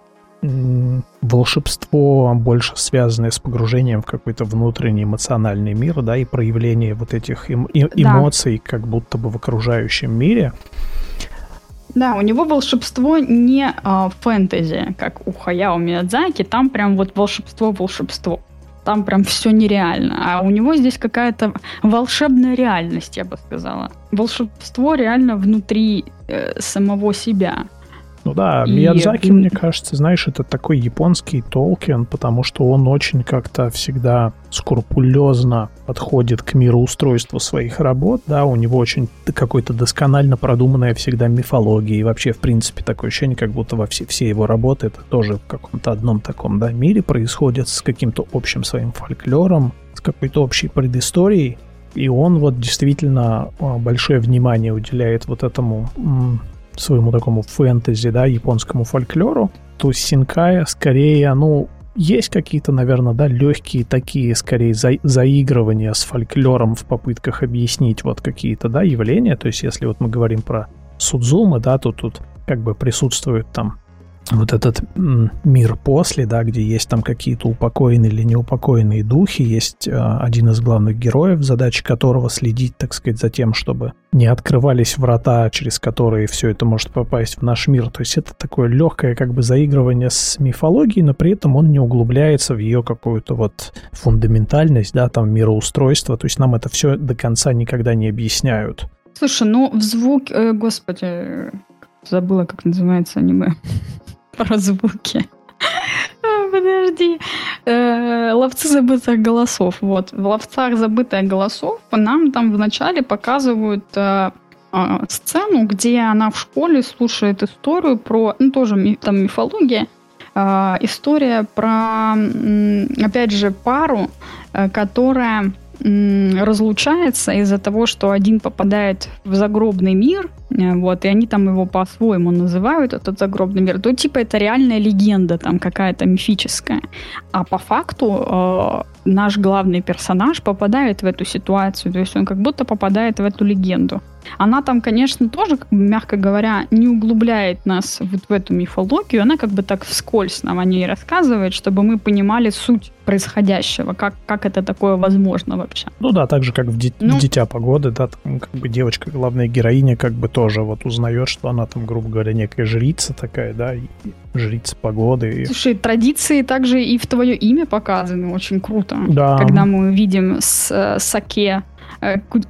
волшебство, больше связанное с погружением в какой-то внутренний эмоциональный мир, да, и проявление вот этих эм- э- эмоций да. как будто бы в окружающем мире. Да, у него волшебство не а, фэнтези, как у Хаяо Миядзаки, там прям вот волшебство-волшебство там прям все нереально. А у него здесь какая-то волшебная реальность, я бы сказала. Волшебство реально внутри э, самого себя. Ну да, и... Миядзаки, мне кажется, знаешь, это такой японский Толкин, потому что он очень как-то всегда скрупулезно подходит к мироустройству своих работ, да, у него очень какой-то досконально продуманная всегда мифология, и вообще, в принципе, такое ощущение, как будто во все, все его работы это тоже в каком-то одном таком, да, мире происходят с каким-то общим своим фольклором, с какой-то общей предысторией, и он вот действительно а, большое внимание уделяет вот этому своему такому фэнтези, да, японскому фольклору, то Синкая скорее, ну, есть какие-то, наверное, да, легкие такие, скорее, за, заигрывания с фольклором в попытках объяснить вот какие-то, да, явления. То есть, если вот мы говорим про Судзумы, да, то тут как бы присутствует там вот этот мир после, да, где есть там какие-то упокоенные или неупокоенные духи, есть э, один из главных героев, задача которого следить, так сказать, за тем, чтобы не открывались врата, через которые все это может попасть в наш мир. То есть это такое легкое как бы заигрывание с мифологией, но при этом он не углубляется в ее какую-то вот фундаментальность, да, там мироустройство. То есть нам это все до конца никогда не объясняют. Слушай, ну в звук, э, господи, забыла, как называется аниме про звуки. А, подожди. Э, ловцы забытых голосов. Вот. В ловцах забытых голосов нам там вначале показывают э, э, сцену, где она в школе слушает историю про, ну тоже там мифология, история про, опять же, пару, которая разлучается из-за того, что один попадает в загробный мир, э, вот, и они там его по-своему называют, этот загробный мир, то типа это реальная легенда там какая-то мифическая. А по факту э, наш главный персонаж попадает в эту ситуацию, то есть он как будто попадает в эту легенду. Она там, конечно, тоже, мягко говоря, не углубляет нас вот в эту мифологию, она как бы так вскользь нам о ней рассказывает, чтобы мы понимали суть происходящего, как, как это такое возможно вообще. Ну да, так же, как в, ди- ну, в «Дитя погоды», да, там как бы девочка, главная героиня, как бы тоже вот узнает, что она там, грубо говоря, некая жрица такая, да, и жрица погоды. Слушай, традиции также и в твое имя показаны, очень круто. Да. Когда мы видим с, э, Саке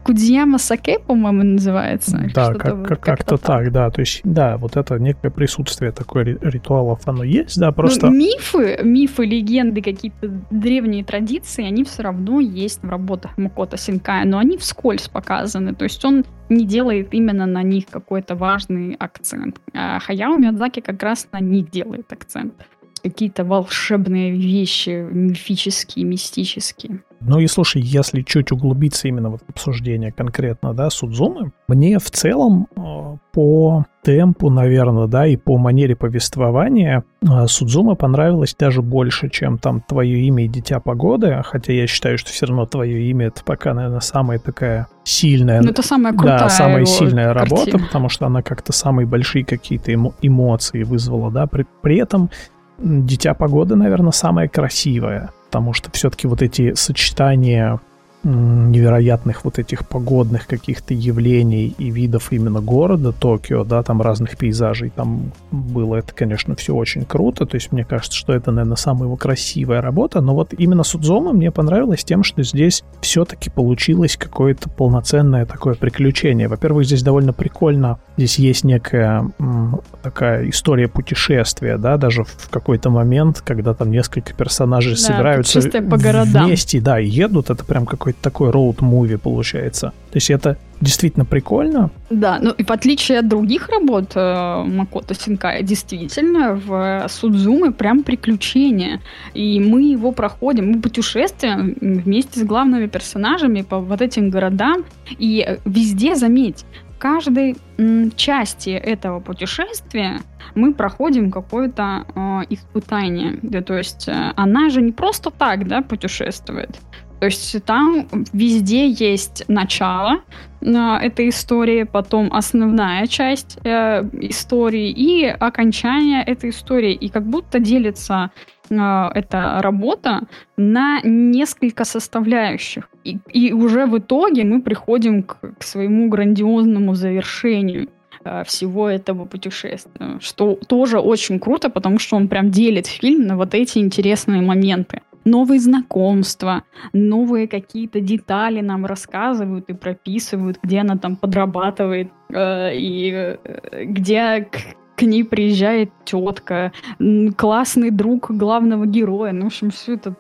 Кудзияма Саке, по-моему, называется. Да, как, как, как-то так. так, да. То есть, да, вот это некое присутствие такой ритуалов, оно есть, да, просто... Ну, мифы, мифы, легенды, какие-то древние традиции, они все равно есть в работах Макота Синкая, но они вскользь показаны. То есть он не делает именно на них какой-то важный акцент. А Хаяо Миядзаки как раз на них делает акцент какие-то волшебные вещи, мифические, мистические. Ну и слушай, если чуть углубиться именно в обсуждение конкретно, да, Судзумы, мне в целом э, по темпу, наверное, да, и по манере повествования э, Судзума понравилось даже больше, чем там «Твое имя и Дитя погоды», хотя я считаю, что все равно «Твое имя» — это пока, наверное, самая такая сильная... Ну, это самая крутая Да, самая сильная картина. работа, потому что она как-то самые большие какие-то эмо- эмоции вызвала, да, при, при этом Дитя погоды, наверное, самое красивое, потому что все-таки вот эти сочетания невероятных вот этих погодных каких-то явлений и видов именно города Токио, да, там разных пейзажей, там было это, конечно, все очень круто, то есть мне кажется, что это, наверное, самая его красивая работа, но вот именно Судзома мне понравилось тем, что здесь все-таки получилось какое-то полноценное такое приключение. Во-первых, здесь довольно прикольно, здесь есть некая м, такая история путешествия, да, даже в какой-то момент, когда там несколько персонажей да, собираются по городам. вместе, да, и едут, это прям какой-то какой-то такой роуд-муви получается. То есть это действительно прикольно. Да, ну и в отличие от других работ э, Макото Синкая, действительно в Судзумы прям приключения. И мы его проходим, мы путешествуем вместе с главными персонажами по вот этим городам. И везде, заметь, каждой м, части этого путешествия мы проходим какое-то э, испытание. Да, то есть э, она же не просто так да, путешествует. То есть там везде есть начало э, этой истории, потом основная часть э, истории и окончание этой истории. И как будто делится э, эта работа на несколько составляющих. И, и уже в итоге мы приходим к, к своему грандиозному завершению э, всего этого путешествия, что тоже очень круто, потому что он прям делит фильм на вот эти интересные моменты новые знакомства, новые какие-то детали нам рассказывают и прописывают, где она там подрабатывает, э, и э, где к, к ней приезжает тетка, классный друг главного героя. Ну, в общем, все это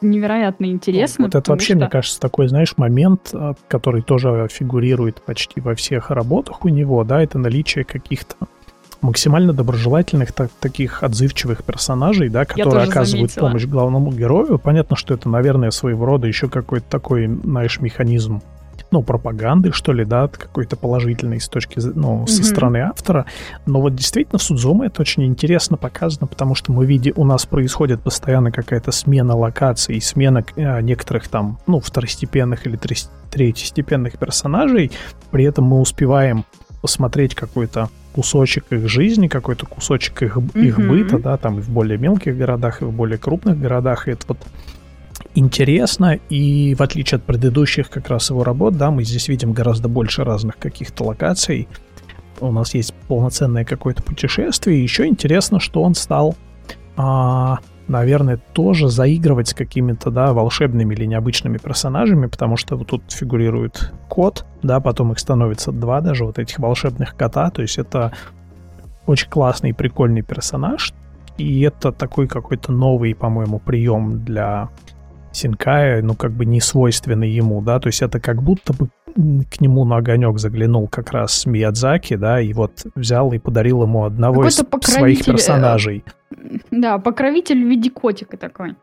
невероятно интересно. Вот это вообще, что... мне кажется, такой, знаешь, момент, э, который тоже фигурирует почти во всех работах у него, да, это наличие каких-то максимально доброжелательных, так, таких отзывчивых персонажей, да, которые оказывают заметила. помощь главному герою. Понятно, что это, наверное, своего рода еще какой-то такой, знаешь, механизм ну, пропаганды, что ли, да, какой-то положительный с точки, ну, со mm-hmm. стороны автора. Но вот действительно в Судзуме это очень интересно показано, потому что мы видим, у нас происходит постоянно какая-то смена локаций, смена э, некоторых там, ну, второстепенных или третьестепенных персонажей. При этом мы успеваем посмотреть какой-то кусочек их жизни, какой-то кусочек их, mm-hmm. их быта, да, там и в более мелких городах, и в более крупных городах. И это вот интересно, и в отличие от предыдущих как раз его работ, да, мы здесь видим гораздо больше разных каких-то локаций. У нас есть полноценное какое-то путешествие. И еще интересно, что он стал а, наверное, тоже заигрывать с какими-то, да, волшебными или необычными персонажами, потому что вот тут фигурирует кот, да, потом их становится два даже, вот этих волшебных кота, то есть это очень классный и прикольный персонаж, и это такой какой-то новый, по-моему, прием для Синкая, ну, как бы не свойственный ему, да, то есть это как будто бы к нему на огонек заглянул как раз Миядзаки, да, и вот взял и подарил ему одного из своих э, персонажей. Да, покровитель в виде котика такой.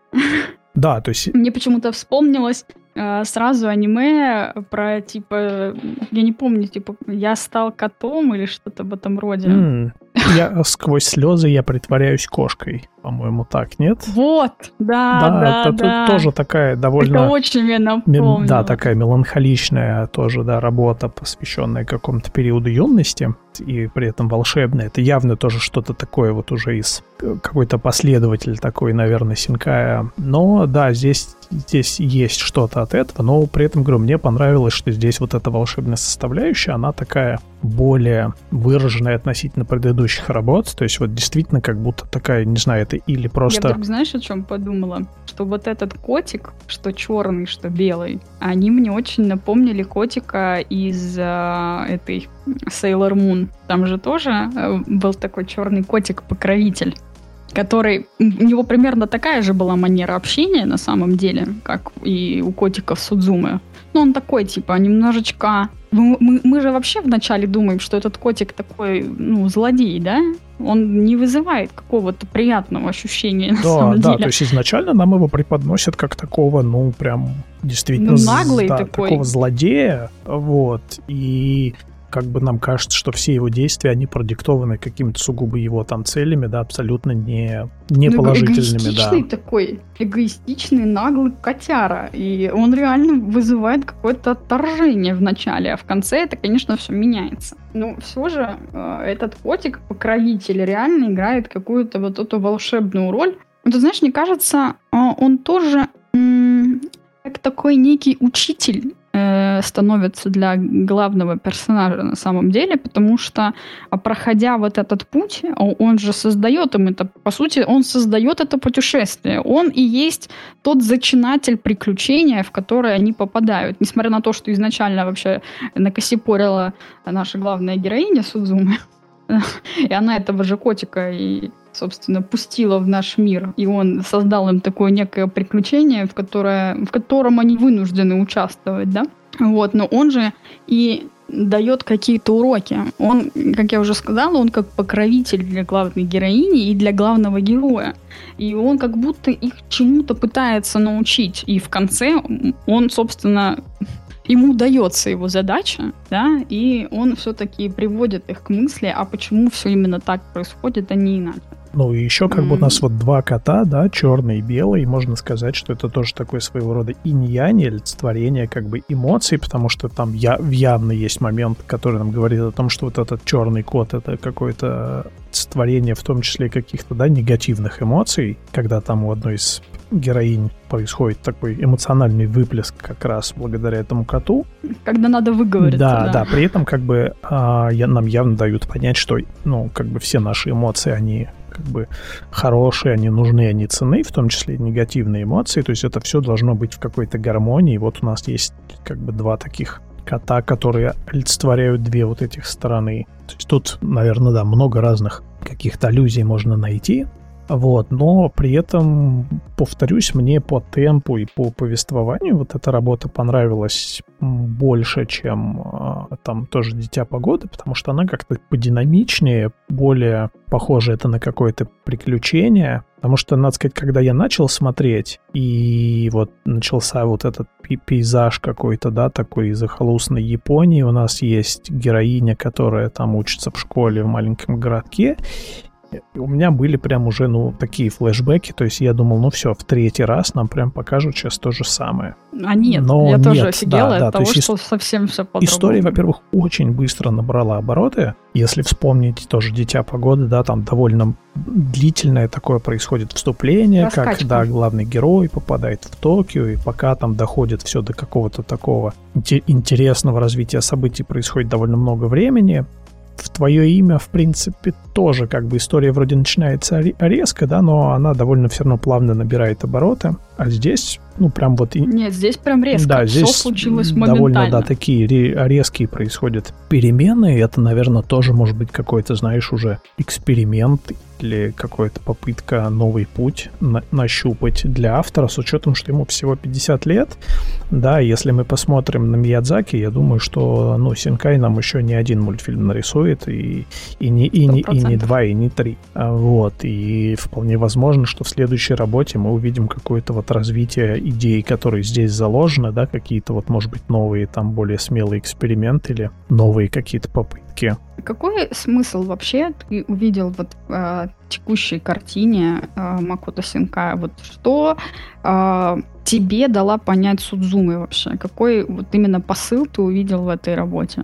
Да, то есть... Мне почему-то вспомнилось э, сразу аниме про, типа, я не помню, типа, я стал котом или что-то в этом роде. Mm, я сквозь слезы я притворяюсь кошкой, по-моему, так, нет? Вот, да, да, да, это да. тоже такая довольно... Это очень мне напомнило. Да, такая меланхоличная тоже, да, работа, посвященная какому-то периоду юности и при этом волшебная. Это явно тоже что-то такое вот уже из э, какой-то последователь такой, наверное, Синкая. Но да, здесь здесь есть что-то от этого, но при этом, говорю, мне понравилось, что здесь вот эта волшебная составляющая, она такая более выраженная относительно предыдущих работ, то есть вот действительно как будто такая, не знаю, это или просто... Я вдруг, знаешь, о чем подумала? Что вот этот котик, что черный, что белый, они мне очень напомнили котика из э, этой Sailor Moon. Там же тоже э, был такой черный котик-покровитель который... У него примерно такая же была манера общения на самом деле, как и у котиков Судзумы. Ну, он такой, типа, немножечко... Мы, мы, мы же вообще вначале думаем, что этот котик такой, ну, злодей, да? Он не вызывает какого-то приятного ощущения на да, самом да, деле. то есть изначально нам его преподносят как такого, ну, прям действительно... Ну, наглый да, такой. Такого злодея, вот. И как бы нам кажется, что все его действия, они продиктованы какими-то сугубо его там целями, да, абсолютно не, не ну, положительными, эгоистичный да. такой, эгоистичный, наглый котяра, и он реально вызывает какое-то отторжение в начале, а в конце это, конечно, все меняется. Но все же э, этот котик, покровитель, реально играет какую-то вот эту волшебную роль. Ну, ты знаешь, мне кажется, э, он тоже как такой некий учитель становится для главного персонажа на самом деле, потому что а, проходя вот этот путь, он же создает им это, по сути, он создает это путешествие. Он и есть тот зачинатель приключения, в которое они попадают. Несмотря на то, что изначально вообще накосипорила наша главная героиня Судзумы, и она этого же котика и собственно, пустила в наш мир, и он создал им такое некое приключение, в, которое, в котором они вынуждены участвовать, да? Вот, но он же и дает какие-то уроки. Он, как я уже сказала, он как покровитель для главной героини и для главного героя. И он как будто их чему-то пытается научить. И в конце он, собственно, ему удается его задача, да, и он все-таки приводит их к мысли, а почему все именно так происходит, а не иначе. Ну и еще как mm-hmm. бы у нас вот два кота, да, черный и белый, и можно сказать, что это тоже такой своего рода инь-янь, олицетворение как бы эмоций, потому что там я, явно есть момент, который нам говорит о том, что вот этот черный кот это какое-то олицетворение в том числе каких-то, да, негативных эмоций, когда там у одной из героинь происходит такой эмоциональный выплеск как раз благодаря этому коту. Когда надо выговориться. Да, да, да при этом как бы а, я, нам явно дают понять, что, ну, как бы все наши эмоции, они как бы хорошие, они нужны, они цены, в том числе негативные эмоции. То есть это все должно быть в какой-то гармонии. Вот у нас есть как бы два таких кота, которые олицетворяют две вот этих стороны. То есть тут, наверное, да, много разных каких-то аллюзий можно найти. Вот, но при этом, повторюсь, мне по темпу и по повествованию вот эта работа понравилась больше, чем э, там тоже «Дитя погоды», потому что она как-то подинамичнее, более похоже это на какое-то приключение, потому что, надо сказать, когда я начал смотреть, и вот начался вот этот пейзаж какой-то, да, такой захолустной Японии, у нас есть героиня, которая там учится в школе в маленьком городке, у меня были прям уже, ну, такие флешбеки, то есть я думал, ну все, в третий раз нам прям покажут сейчас то же самое. А нет, Но я нет, тоже офигела да, от да, того, то есть что совсем все по История, во-первых, очень быстро набрала обороты. Если вспомнить тоже «Дитя погоды», да, там довольно длительное такое происходит вступление, Раскачка. как, да, главный герой попадает в Токио, и пока там доходит все до какого-то такого интересного развития событий происходит довольно много времени в твое имя, в принципе, тоже как бы история вроде начинается резко, да, но она довольно все равно плавно набирает обороты. А здесь, ну, прям вот... Нет, здесь прям резко. Да, здесь Все случилось довольно, да, такие резкие происходят перемены. Это, наверное, тоже может быть какой-то, знаешь, уже эксперимент или какая-то попытка новый путь на нащупать для автора, с учетом, что ему всего 50 лет. Да, если мы посмотрим на Миядзаки, я думаю, что, ну, Синкай нам еще не один мультфильм нарисует, и, и, не, и, не, и не два, и не три. А вот, и вполне возможно, что в следующей работе мы увидим какое-то вот развитие идей, которые здесь заложены, да, какие-то вот, может быть, новые, там, более смелые эксперименты или новые какие-то попытки. Какой смысл вообще ты увидел вот в э, текущей картине э, Макото Синкая? Вот что э, тебе дала понять Судзумы вообще? Какой вот именно посыл ты увидел в этой работе?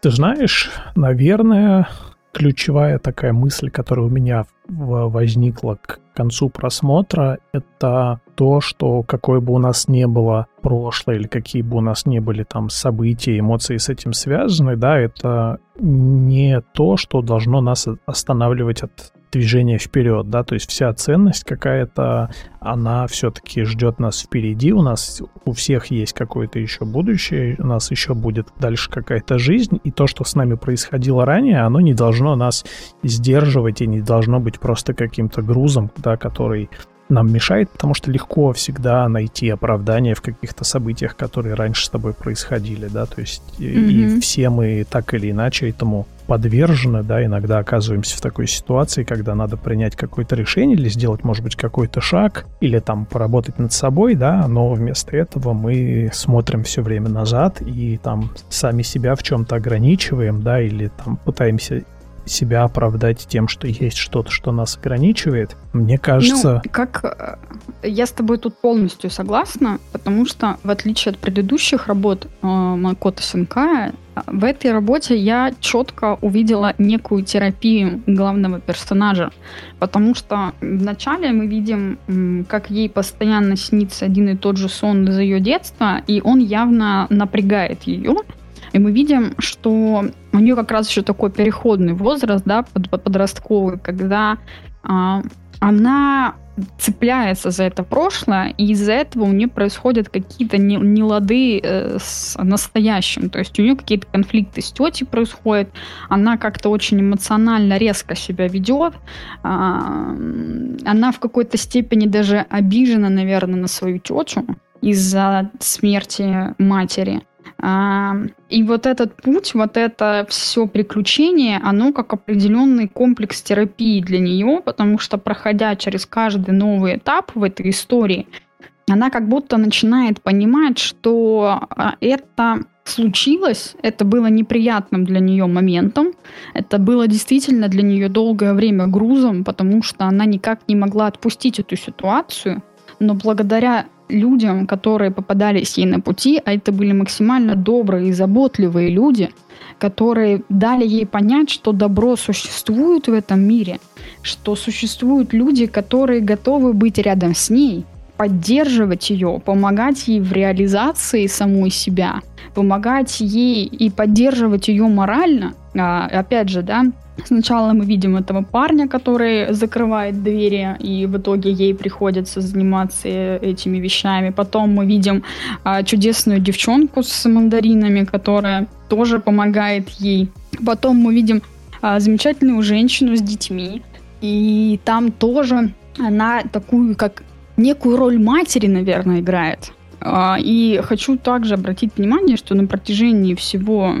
Ты знаешь, наверное, ключевая такая мысль, которая у меня возникла к концу просмотра, это то, что какое бы у нас не было прошлое или какие бы у нас не были там события, эмоции с этим связаны, да, это не то, что должно нас останавливать от движение вперед, да, то есть вся ценность какая-то, она все-таки ждет нас впереди, у нас у всех есть какое-то еще будущее, у нас еще будет дальше какая-то жизнь, и то, что с нами происходило ранее, оно не должно нас сдерживать и не должно быть просто каким-то грузом, да, который нам мешает, потому что легко всегда найти оправдание в каких-то событиях, которые раньше с тобой происходили, да, то есть mm-hmm. и все мы так или иначе этому подвержены, да, иногда оказываемся в такой ситуации, когда надо принять какое-то решение или сделать, может быть, какой-то шаг, или там поработать над собой, да, но вместо этого мы смотрим все время назад и там сами себя в чем-то ограничиваем, да, или там пытаемся себя оправдать тем, что есть что-то, что нас ограничивает. Мне кажется... Ну, как... Э, я с тобой тут полностью согласна, потому что, в отличие от предыдущих работ э, Макото Синкая, в этой работе я четко увидела некую терапию главного персонажа, потому что вначале мы видим, как ей постоянно снится один и тот же сон из ее детства, и он явно напрягает ее, и мы видим, что у нее как раз еще такой переходный возраст, да, под, подростковый, когда а, она цепляется за это прошлое, и из-за этого у нее происходят какие-то нелады э, с настоящим. То есть у нее какие-то конфликты с тетей происходят, она как-то очень эмоционально резко себя ведет, э, она в какой-то степени даже обижена, наверное, на свою тетю из-за смерти матери. И вот этот путь, вот это все приключение, оно как определенный комплекс терапии для нее, потому что проходя через каждый новый этап в этой истории, она как будто начинает понимать, что а, это случилось, это было неприятным для нее моментом, это было действительно для нее долгое время грузом, потому что она никак не могла отпустить эту ситуацию, но благодаря людям, которые попадались ей на пути, а это были максимально добрые и заботливые люди, которые дали ей понять, что добро существует в этом мире, что существуют люди, которые готовы быть рядом с ней, поддерживать ее, помогать ей в реализации самой себя, помогать ей и поддерживать ее морально. А, опять же, да, Сначала мы видим этого парня, который закрывает двери, и в итоге ей приходится заниматься этими вещами. Потом мы видим а, чудесную девчонку с мандаринами, которая тоже помогает ей. Потом мы видим а, замечательную женщину с детьми, и там тоже она такую, как некую роль матери, наверное, играет. А, и хочу также обратить внимание, что на протяжении всего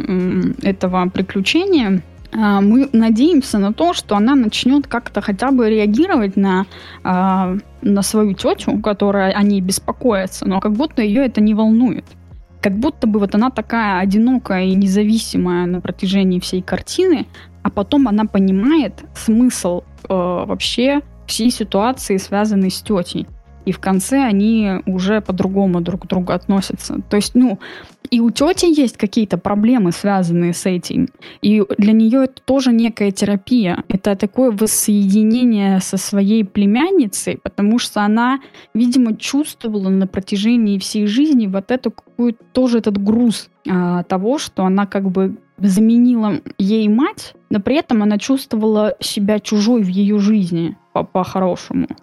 этого приключения а, мы надеемся на то, что она начнет как-то хотя бы реагировать на, а, на свою тетю, которая о ней беспокоится, но как будто ее это не волнует. Как будто бы вот она такая одинокая и независимая на протяжении всей картины, а потом она понимает смысл э, вообще всей ситуации, связанной с тетей и в конце они уже по-другому друг к другу относятся. То есть, ну, и у тети есть какие-то проблемы, связанные с этим. И для нее это тоже некая терапия. Это такое воссоединение со своей племянницей, потому что она, видимо, чувствовала на протяжении всей жизни вот эту какую-то тоже этот груз а, того, что она как бы заменила ей мать, но при этом она чувствовала себя чужой в ее жизни по-хорошему. По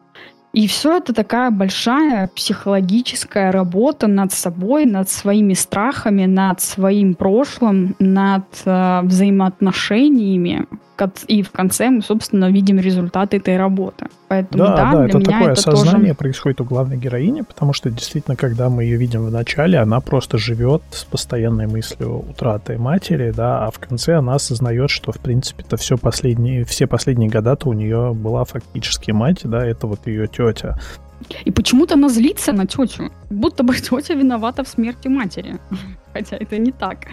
и все это такая большая психологическая работа над собой, над своими страхами, над своим прошлым, над э, взаимоотношениями. И в конце мы, собственно, видим результаты этой работы. Поэтому, да, да, да это такое это осознание тоже... происходит у главной героини, потому что действительно, когда мы ее видим в начале, она просто живет с постоянной мыслью утраты матери, да, а в конце она осознает, что, в принципе, это все последние, все последние года-то у нее была фактически мать, да, это вот ее тетя. И почему-то она злится на тетю, будто бы тетя виновата в смерти матери. Хотя это не так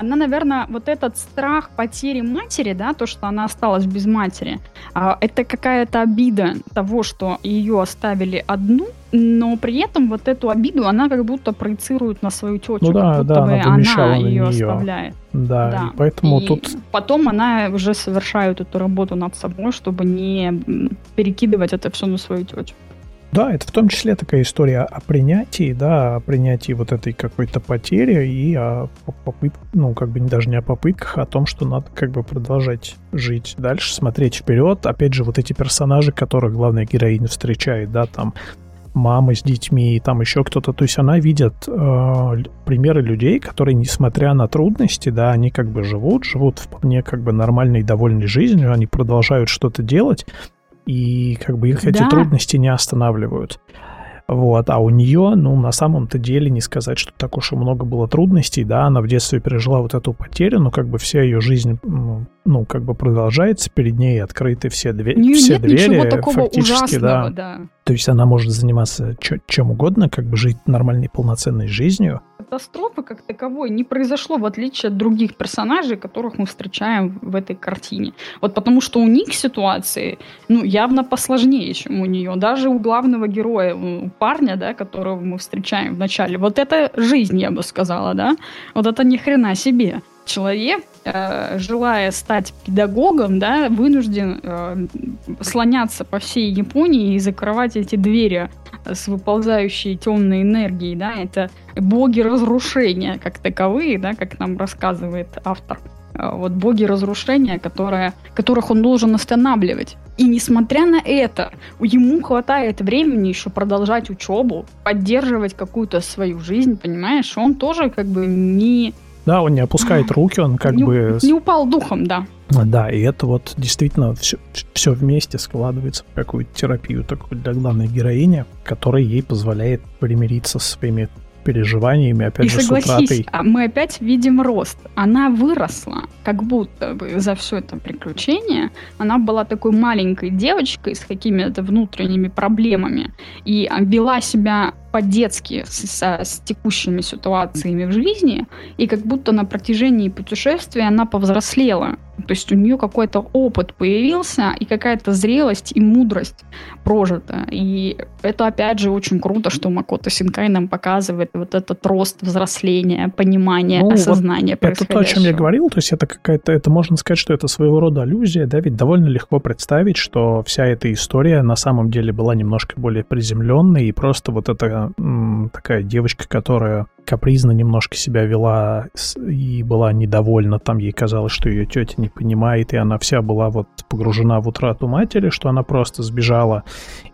она, наверное, вот этот страх потери матери, да, то, что она осталась без матери, а, это какая-то обида того, что ее оставили одну, но при этом вот эту обиду она как будто проецирует на свою тетю, ну, да, как будто да, бы она, она ее оставляет. Да, да. И поэтому и тут... Потом она уже совершает эту работу над собой, чтобы не перекидывать это все на свою тетю. Да, это в том числе такая история о принятии, да, о принятии вот этой какой-то потери и о попытках, ну, как бы даже не о попытках, а о том, что надо как бы продолжать жить дальше, смотреть вперед. Опять же, вот эти персонажи, которых главная героиня встречает, да, там мамы с детьми, и там еще кто-то. То есть она видит э, примеры людей, которые, несмотря на трудности, да, они как бы живут, живут вполне как бы нормальной, довольной жизнью, они продолжают что-то делать, и как бы их эти трудности не останавливают. Вот, а у нее, ну, на самом-то деле не сказать, что так уж и много было трудностей, да, она в детстве пережила вот эту потерю, но как бы вся ее жизнь, ну, как бы продолжается, перед ней открыты все, две, не, все нет двери, ничего такого фактически, ужасного, да. да. То есть она может заниматься чем угодно, как бы жить нормальной, полноценной жизнью, катастрофы как таковой не произошло, в отличие от других персонажей, которых мы встречаем в этой картине. Вот потому что у них ситуации, ну, явно посложнее, чем у нее. Даже у главного героя, у парня, да, которого мы встречаем в начале, вот это жизнь, я бы сказала, да, вот это ни хрена себе человек, желая стать педагогом, да, вынужден э, слоняться по всей Японии и закрывать эти двери с выползающей темной энергией, да, это боги разрушения как таковые, да, как нам рассказывает автор. Э, вот боги разрушения, которые, которых он должен останавливать. И несмотря на это, ему хватает времени еще продолжать учебу, поддерживать какую-то свою жизнь, понимаешь? Он тоже как бы не да, он не опускает руки, он как не, бы... Не упал духом, да. Да, и это вот действительно все, все вместе складывается в какую-то терапию такую для главной героини, которая ей позволяет примириться со своими переживаниями, опять и же, согласись, с утратой. А мы опять видим рост. Она выросла, как будто бы за все это приключение. Она была такой маленькой девочкой с какими-то внутренними проблемами и вела себя по-детски с, с текущими ситуациями в жизни, и как будто на протяжении путешествия она повзрослела. То есть у нее какой-то опыт появился, и какая-то зрелость и мудрость прожита. И это, опять же, очень круто, что Макото Синкай нам показывает вот этот рост взросления, понимания, ну, осознания вот Это то, о чем я говорил, то есть это какая-то, это можно сказать, что это своего рода аллюзия, да, ведь довольно легко представить, что вся эта история на самом деле была немножко более приземленной, и просто вот такая девочка, которая капризно немножко себя вела и была недовольна. Там ей казалось, что ее тетя не понимает, и она вся была вот погружена в утрату матери, что она просто сбежала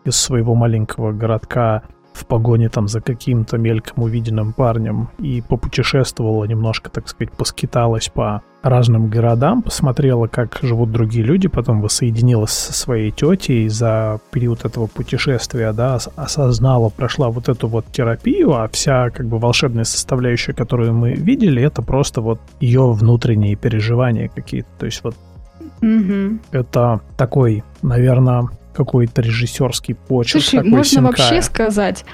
из своего маленького городка в погоне там за каким-то мельком увиденным парнем и попутешествовала немножко, так сказать, поскиталась по разным городам, посмотрела, как живут другие люди, потом воссоединилась со своей тетей за период этого путешествия, да, осознала, прошла вот эту вот терапию, а вся как бы волшебная составляющая, которую мы видели, это просто вот ее внутренние переживания какие-то. То есть вот Угу. Это такой, наверное, какой-то режиссерский почерк. Слушай, такой можно синкая. вообще сказать,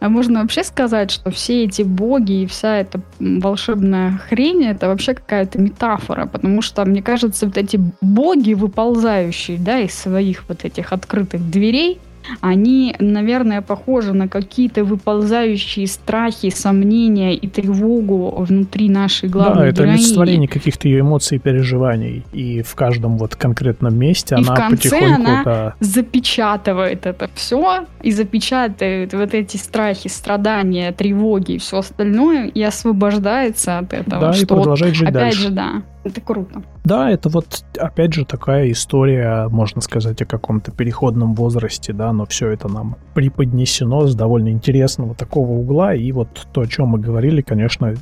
а можно вообще сказать, что все эти боги и вся эта волшебная хрень это вообще какая-то метафора, потому что, мне кажется, вот эти боги, выползающие, да, из своих вот этих открытых дверей, они, наверное, похожи на какие-то выползающие страхи, сомнения и тревогу внутри нашей главной Да, это героини. олицетворение каких-то ее эмоций и переживаний. И в каждом вот конкретном месте И она в конце потихоньку... она да, запечатывает это все и запечатывает вот эти страхи, страдания, тревоги и все остальное и освобождается от этого. да, и что продолжает жить опять дальше. же, да, это круто. Да, это вот, опять же, такая история, можно сказать, о каком-то переходном возрасте, да, но все это нам преподнесено с довольно интересного такого угла, и вот то, о чем мы говорили, конечно,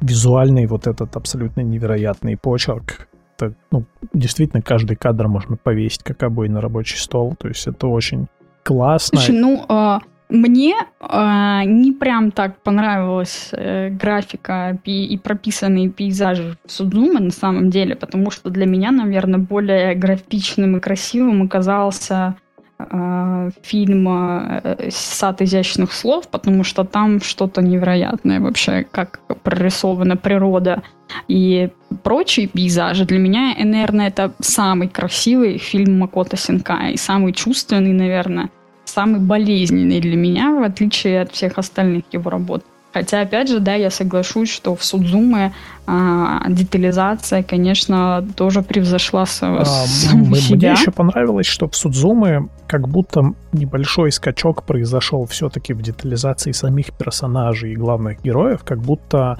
визуальный вот этот абсолютно невероятный почерк, это, ну, действительно, каждый кадр можно повесить как обои на рабочий стол, то есть это очень классно. Слушай, ну, а, мне а, не прям так понравилась э, графика пи- и прописанные пейзажи в Судзуме на самом деле, потому что для меня, наверное, более графичным и красивым оказался а, фильм э, «Сад изящных слов», потому что там что-то невероятное вообще, как прорисована природа и прочие пейзажи. Для меня, наверное, это самый красивый фильм Макото Синкая и самый чувственный, наверное, самый болезненный для меня, в отличие от всех остальных его работ. Хотя, опять же, да, я соглашусь, что в Судзуме а, детализация, конечно, тоже превзошла с, А, саму м- Мне себя. еще понравилось, что в Судзуме как будто небольшой скачок произошел все-таки в детализации самих персонажей и главных героев, как будто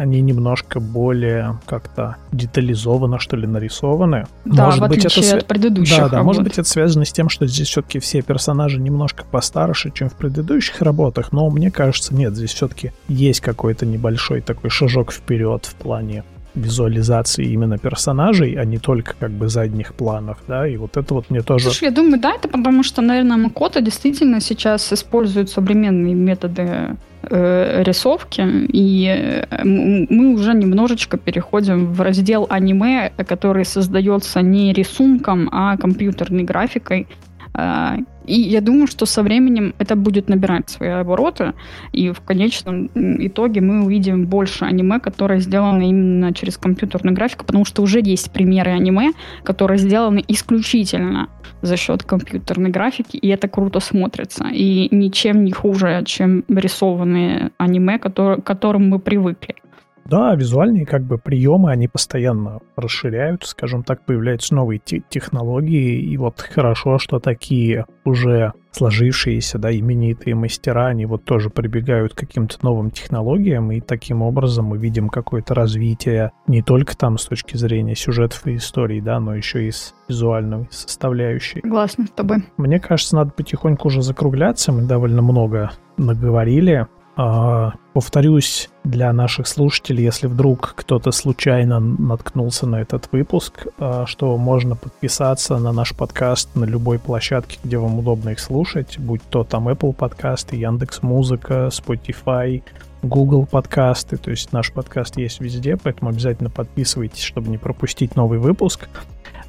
они немножко более как-то детализованно, что ли, нарисованы. Да, может в быть, это свя- от предыдущих Да, да, работ. может быть, это связано с тем, что здесь все-таки все персонажи немножко постарше, чем в предыдущих работах, но мне кажется, нет, здесь все-таки есть какой-то небольшой такой шажок вперед в плане визуализации именно персонажей, а не только как бы задних планов, да, и вот это вот мне тоже... Слушай, я думаю, да, это потому что, наверное, Макото действительно сейчас использует современные методы э, рисовки, и э, мы уже немножечко переходим в раздел аниме, который создается не рисунком, а компьютерной графикой. А, И я думаю, что со временем это будет набирать свои обороты, и в конечном итоге мы увидим больше аниме, которое сделано именно через компьютерную графику, потому что уже есть примеры аниме, которые сделаны исключительно за счет компьютерной графики, и это круто смотрится. И ничем не хуже, чем рисованные аниме, которые, к которым мы привыкли. Да, визуальные как бы приемы, они постоянно расширяют, скажем так, появляются новые те- технологии, и вот хорошо, что такие уже сложившиеся, да, именитые мастера, они вот тоже прибегают к каким-то новым технологиям, и таким образом мы видим какое-то развитие не только там с точки зрения сюжетов и историй, да, но еще и с визуальной составляющей. Согласна с тобой. Мне кажется, надо потихоньку уже закругляться. Мы довольно много наговорили. А, Повторюсь для наших слушателей, если вдруг кто-то случайно наткнулся на этот выпуск, а, что можно подписаться на наш подкаст на любой площадке, где вам удобно их слушать, будь то там Apple подкасты, Яндекс Музыка, Spotify, Google подкасты, то есть наш подкаст есть везде, поэтому обязательно подписывайтесь, чтобы не пропустить новый выпуск.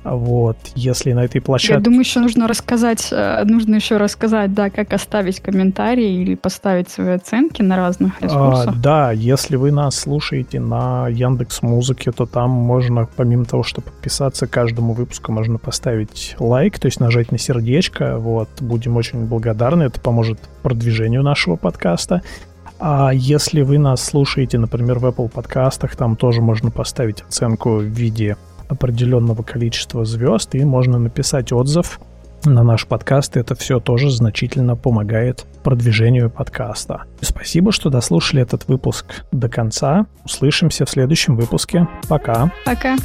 Вот, если на этой площадке... Я думаю, еще нужно рассказать, э, нужно еще рассказать, да, как оставить комментарии или поставить свои оценки на разных а, ресурсах. А, да, если вы нас слушаете на Яндекс Музыке, то там можно, помимо того, что подписаться каждому выпуску, можно поставить лайк, то есть нажать на сердечко. Вот, будем очень благодарны, это поможет продвижению нашего подкаста. А если вы нас слушаете, например, в Apple подкастах, там тоже можно поставить оценку в виде определенного количества звезд, и можно написать отзыв на наш подкаст. Это все тоже значительно помогает продвижению подкаста. Спасибо, что дослушали этот выпуск до конца. Услышимся в следующем выпуске. Пока. Пока.